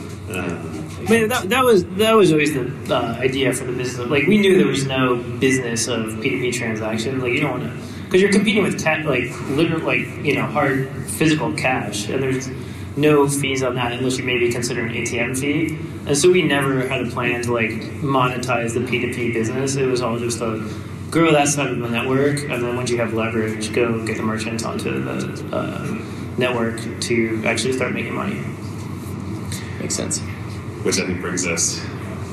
Mean, that, that was that was always the uh, idea for the business. Like we knew there was no business of P two P transactions. Like you don't want to because you're competing with like literal like you know hard physical cash, and there's no fees on that unless you maybe consider an ATM fee. And so we never had a plan to like monetize the P two P business. It was all just a grow that side of the network, and then once you have leverage, go get the merchants onto the uh, network to actually start making money. makes sense. Which I think brings us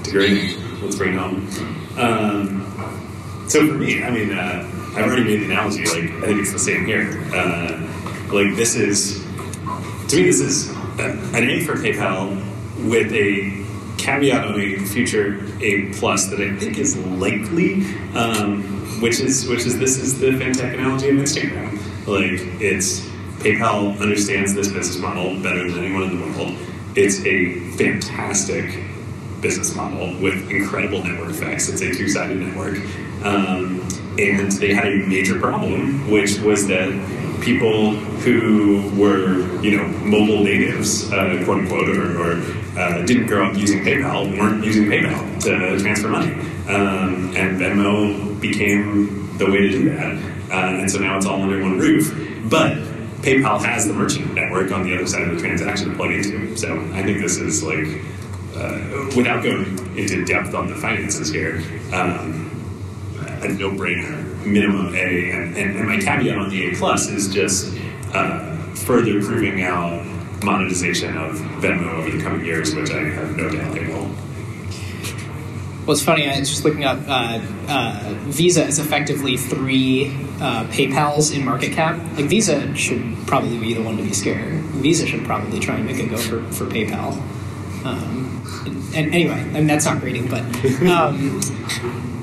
to great. Let's bring it home. Um, so for me, I mean, uh, I've already made the analogy. Like, I think it's the same here. Uh, like, this is to me, this is an A for PayPal with a caveat on a future A plus that I think is likely, um, which is which is this is the fintech analogy of Instagram. Like, it's PayPal understands this business model better than anyone in the world. It's a fantastic business model with incredible network effects. It's a two-sided network, um, and they had a major problem, which was that people who were, you know, mobile natives, uh, quote unquote, or, or uh, didn't grow up using PayPal, weren't using PayPal to transfer money, um, and Venmo became the way to do that. Uh, and so now it's all under one roof, but. PayPal has the merchant network on the other side of the transaction to plug into. So I think this is like uh, without going into depth on the finances here, um, a no-brainer, minimum A, and, and, and my caveat on the A plus is just uh, further proving out monetization of Venmo over the coming years, which I have no doubt they will. Well, it's funny. I was just looking up. Uh, uh, Visa is effectively three uh, PayPal's in market cap. Like Visa should probably be the one to be scared. Visa should probably try and make a go for for PayPal. Um, and anyway, I mean that's not grading, but um,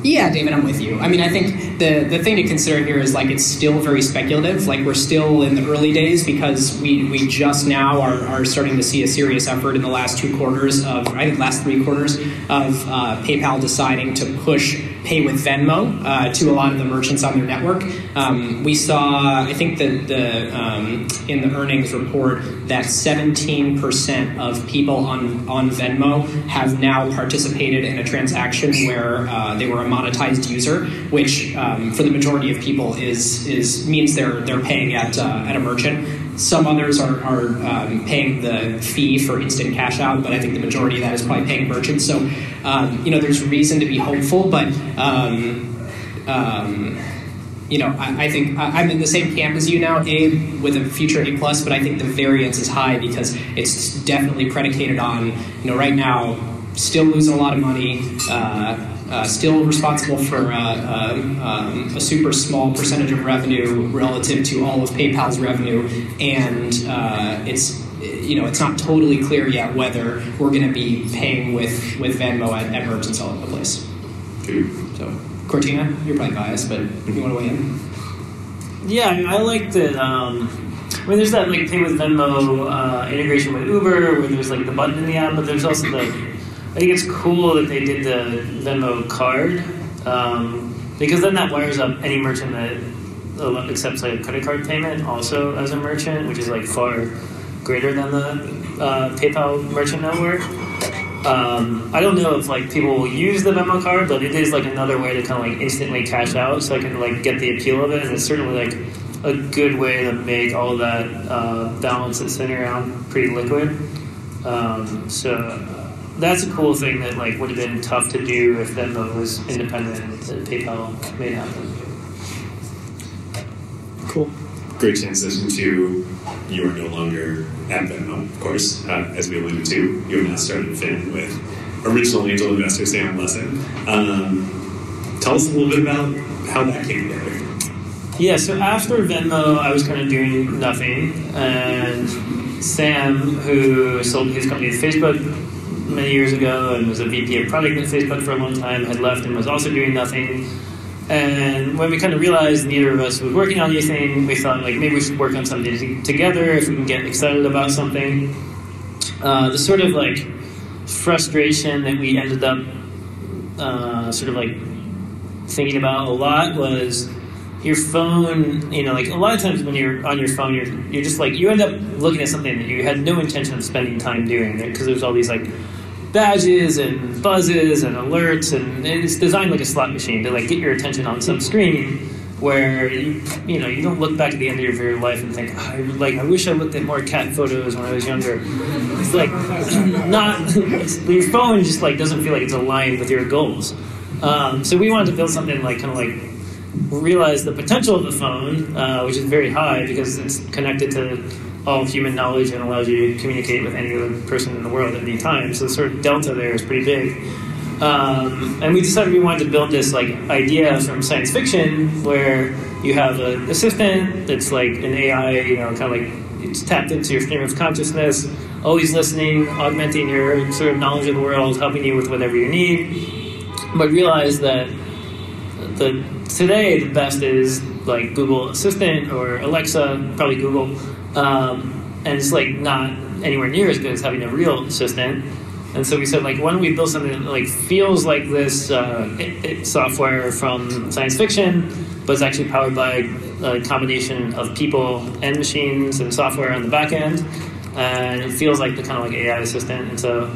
yeah, David, I'm with you. I mean, I think the the thing to consider here is like it's still very speculative. Like we're still in the early days because we we just now are, are starting to see a serious effort in the last two quarters of I think last three quarters of uh, PayPal deciding to push pay with Venmo uh, to a lot of the merchants on their network. Um, we saw I think that the um, in the earnings report that 17% of people on on Venmo have now participated in a transaction where uh, they were a monetized user, which um, for the majority of people is is means they're they're paying at uh, at a merchant. Some others are, are um, paying the fee for instant cash out, but I think the majority of that is probably paying merchants. So, um, you know, there's reason to be hopeful, but um, um, you know, I, I think I- I'm in the same camp as you now, A, with a future A plus, but I think the variance is high because it's definitely predicated on, you know, right now, still losing a lot of money, uh, uh, still responsible for uh, uh, um, a super small percentage of revenue relative to all of PayPal's revenue, and uh, it's you know it's not totally clear yet whether we're going to be paying with with Venmo at, at merchants all over the place. Dude. So, Kortina, you're probably biased, but you want to weigh in? Yeah, I, mean, I like that. Um, I mean, there's that like thing with Venmo uh, integration with Uber, where there's like the button in the app, but there's also the. I think it's cool that they did the Venmo card um, because then that wires up any merchant that uh, accepts like a credit card payment also as a merchant, which is like far greater than the uh, PayPal merchant network. Um, I don't know if like people will use the Venmo card, but it is like another way to kind of like instantly cash out, so I can like get the appeal of it, and it's certainly like a good way to make all that uh, balance that's sitting around pretty liquid. Um, so that's a cool thing that like would have been tough to do if Venmo was independent that PayPal made happen. Cool. great transition to you are no longer at Venmo, of course, uh, as we alluded to. You have now started Fin with original angel investor Sam Lessin. Um, tell us a little bit about how that came together. Yeah, so after Venmo, I was kind of doing nothing, and Sam, who sold his company to Facebook many years ago and was a VP of product at Facebook for a long time, had left and was also doing nothing. And when we kind of realized neither of us was working on anything, we thought like maybe we should work on something together if we can get excited about something. Uh, the sort of like frustration that we ended up uh, sort of like thinking about a lot was your phone, you know, like a lot of times when you're on your phone, you're, you're just like, you end up looking at something that you had no intention of spending time doing because there's all these like badges and buzzes and alerts and it's designed like a slot machine to like get your attention on some screen where you, you know you don't look back at the end of your life and think I like I wish I looked at more cat photos when I was younger. It's like (laughs) not your phone just like doesn't feel like it's aligned with your goals. Um, so we wanted to build something like kind of like realize the potential of the phone, uh, which is very high because it's connected to all human knowledge and allows you to communicate with any other person in the world at any time. So the sort of delta there is pretty big. Um, and we decided we wanted to build this like idea from science fiction where you have an assistant that's like an AI, you know, kind of like it's tapped into your stream of consciousness, always listening, augmenting your sort of knowledge of the world, helping you with whatever you need. But realize that the today the best is like Google Assistant or Alexa, probably Google, um, and it's like not anywhere near as good as having a real assistant. And so we said, like, why don't we build something that like feels like this uh, it, it software from science fiction, but it's actually powered by a combination of people and machines and software on the back end, and it feels like the kind of like AI assistant. And so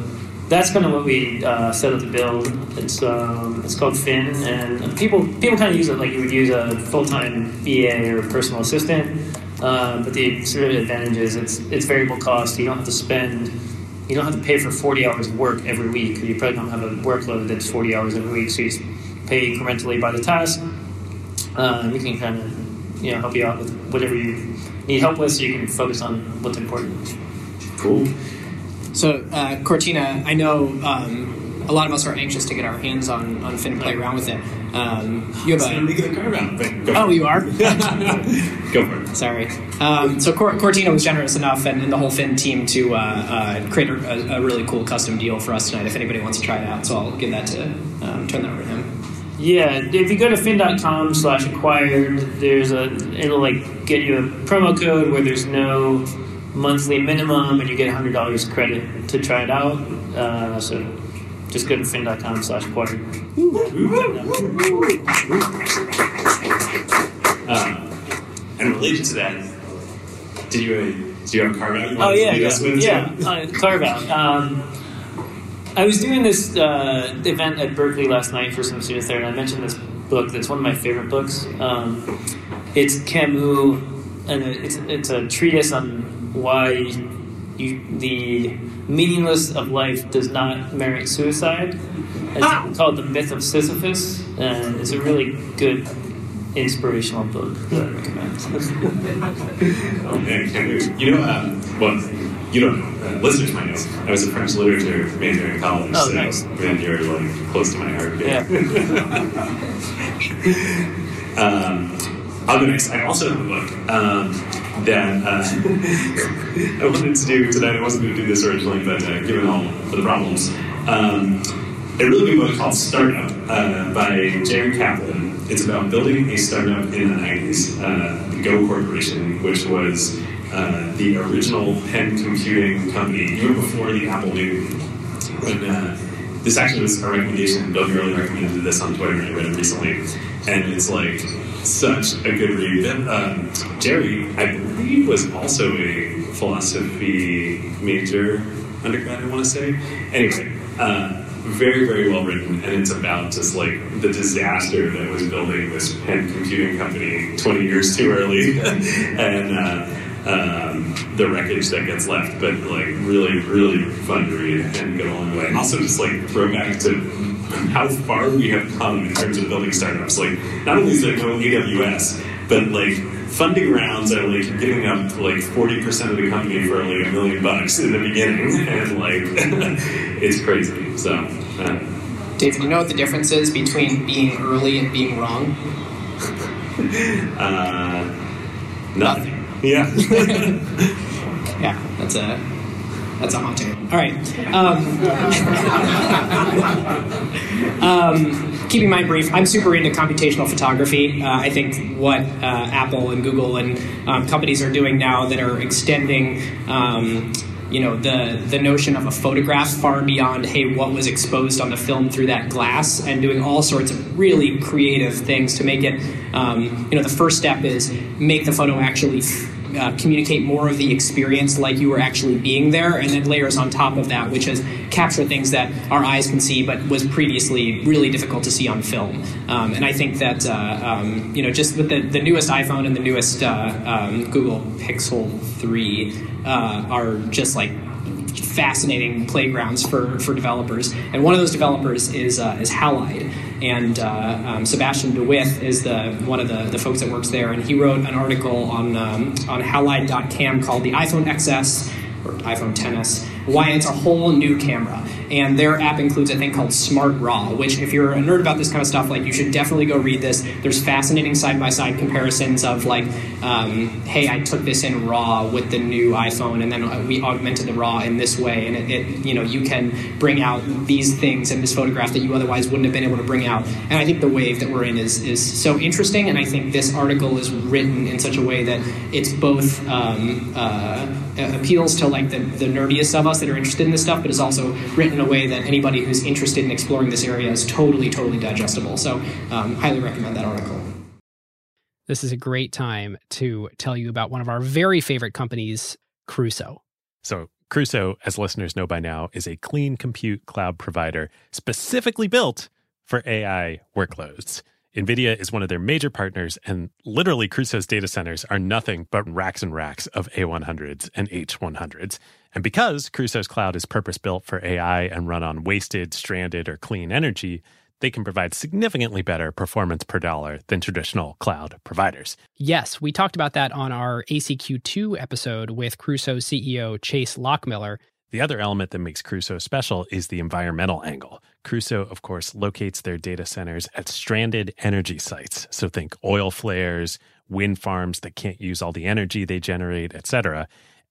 that's kind of what we uh, set up to build. It's um, it's called Fin, and people people kind of use it like you would use a full time VA or personal assistant. Uh, but the sort of advantage is it's it's variable cost. You don't have to spend. You don't have to pay for 40 hours of work every week. You probably don't have a workload that's 40 hours every week, so you just pay incrementally by the task. Uh, and we can kind of you know help you out with whatever you need help with, so you can focus on what's important. Cool. So, uh, Kortina, I know um, a lot of us are anxious to get our hands on, on Fin and play around with it. Um, you have a. it a carve out. Go Oh, you are? (laughs) Go for it. Sorry. Um, so, Cor- Kortina was generous enough and, and the whole Fin team to uh, uh, create a, a really cool custom deal for us tonight if anybody wants to try it out. So, I'll give that to, um, turn that over to him. Yeah, if you go to fin.com slash acquired, there's a it'll like get you a promo code where there's no monthly minimum and you get hundred dollars credit to try it out. Uh, so just go to fin.com slash quarter. Um, and related to that, did you uh, do you have a carve out? Oh yeah, yeah, yeah. Uh, carve out. Um, I was doing this uh, event at Berkeley last night for some students there, and I mentioned this book that's one of my favorite books. Um, it's Camus, and it's it's a treatise on why you, the meaningless of life does not merit suicide. It's called The Myth of Sisyphus, and it's a really good inspirational book that I recommend. Man, can't wait. You know, um, well, you don't know. Uh, listeners might know. I was a French literature major in college, Oh, so nice. man, you're like close to my heart. Yeah. (laughs) um, I'll go next. I also have a book um, that uh, (laughs) I wanted to do today, I wasn't going to do this originally, but uh, given all the problems, um, a really good book called Startup uh, by Jerry Kaplan. It's about building a startup in the 90s, uh, the Go Corporation, which was uh, the original pen computing company, even before the Apple II. When, uh, this actually was a recommendation. Bill Gurley recommended this on Twitter, and I read it recently. And it's like such a good read. Then, um, Jerry, I believe, was also a philosophy major undergrad, I want to say. Anyway, uh, very, very well written. And it's about just like the disaster that was building this pen computing company 20 years too early. (laughs) and, uh, um, the wreckage that gets left, but like really, really fun to read and go a long way. Also just like throw back to how far we have come in terms of building startups. Like not only is there no AWS, but like funding rounds are like giving up like 40% of the company for like a million bucks in the beginning. (laughs) And like, (laughs) it's crazy. So, uh, Dave, do you know what the difference is between being early and being wrong? (laughs) uh, nothing. Yeah. Yeah, that's a that's a haunting. All right. Um, (laughs) um, keeping mine brief, I'm super into computational photography. Uh, I think what uh, Apple and Google and um, companies are doing now that are extending. Um, you know the the notion of a photograph far beyond hey what was exposed on the film through that glass and doing all sorts of really creative things to make it um, you know the first step is make the photo actually uh, communicate more of the experience like you were actually being there, and then layers on top of that, which is capture things that our eyes can see but was previously really difficult to see on film. Um, and I think that, uh, um, you know, just with the, the newest iPhone and the newest uh, um, Google Pixel 3 uh, are just like fascinating playgrounds for, for developers. And one of those developers is, uh, is Halide. And uh, um, Sebastiaan de With is the, one of the, the folks that works there. And he wrote an article on, um, on Halide.cam called The iPhone XS or iPhone XS, why it's a whole new camera. And their app includes a thing called Smart Raw, which, if you're a nerd about this kind of stuff, like you should definitely go read this. There's fascinating side by side comparisons of like, um, hey, I took this in RAW with the new iPhone, and then we augmented the RAW in this way, and it, it, you know, you can bring out these things in this photograph that you otherwise wouldn't have been able to bring out. And I think the wave that we're in is is so interesting, and I think this article is written in such a way that it's both um, uh, appeals to like the, the nerdiest of us that are interested in this stuff, but is also written in a way that anybody who's interested in exploring this area is totally, totally digestible. So, um, highly recommend that article. This is a great time to tell you about one of our very favorite companies, Crusoe. So, Crusoe, as listeners know by now, is a clean compute cloud provider specifically built for AI workloads. NVIDIA is one of their major partners, and literally Crusoe's data centers are nothing but racks and racks of A100s and H100s. And because Crusoe's cloud is purpose built for AI and run on wasted, stranded, or clean energy, they can provide significantly better performance per dollar than traditional cloud providers. Yes, we talked about that on our ACQ2 episode with Crusoe CEO Chase Lochmiller. The other element that makes Crusoe special is the environmental angle. Crusoe, of course, locates their data centers at stranded energy sites. So think oil flares, wind farms that can't use all the energy they generate, etc.,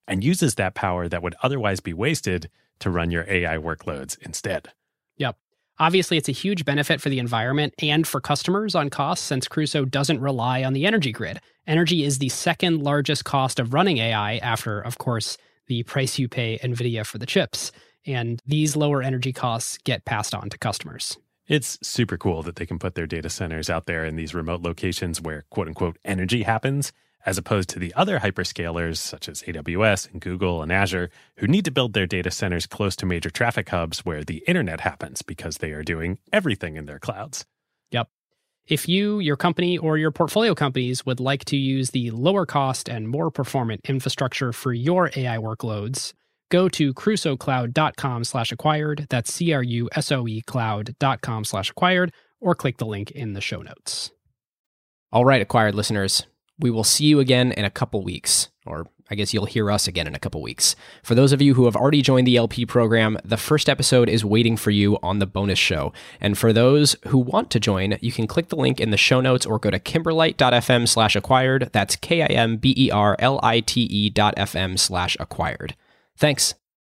and uses that power that would otherwise be wasted to run your AI workloads instead. Yep. Obviously, it's a huge benefit for the environment and for customers on costs since Crusoe doesn't rely on the energy grid. Energy is the second largest cost of running AI after, of course, the price you pay NVIDIA for the chips. And these lower energy costs get passed on to customers. It's super cool that they can put their data centers out there in these remote locations where quote unquote energy happens, as opposed to the other hyperscalers such as AWS and Google and Azure, who need to build their data centers close to major traffic hubs where the internet happens because they are doing everything in their clouds. Yep. If you, your company, or your portfolio companies would like to use the lower cost and more performant infrastructure for your AI workloads, go to crusoecloud.com slash acquired. That's C-R-U-S-O-E cloud.com slash acquired, or click the link in the show notes. All right, acquired listeners, we will see you again in a couple weeks, or I guess you'll hear us again in a couple weeks. For those of you who have already joined the LP program, the first episode is waiting for you on the bonus show. And for those who want to join, you can click the link in the show notes or go to kimberlite.fm slash acquired. That's K I M B E R L I T E dot FM slash acquired. Thanks.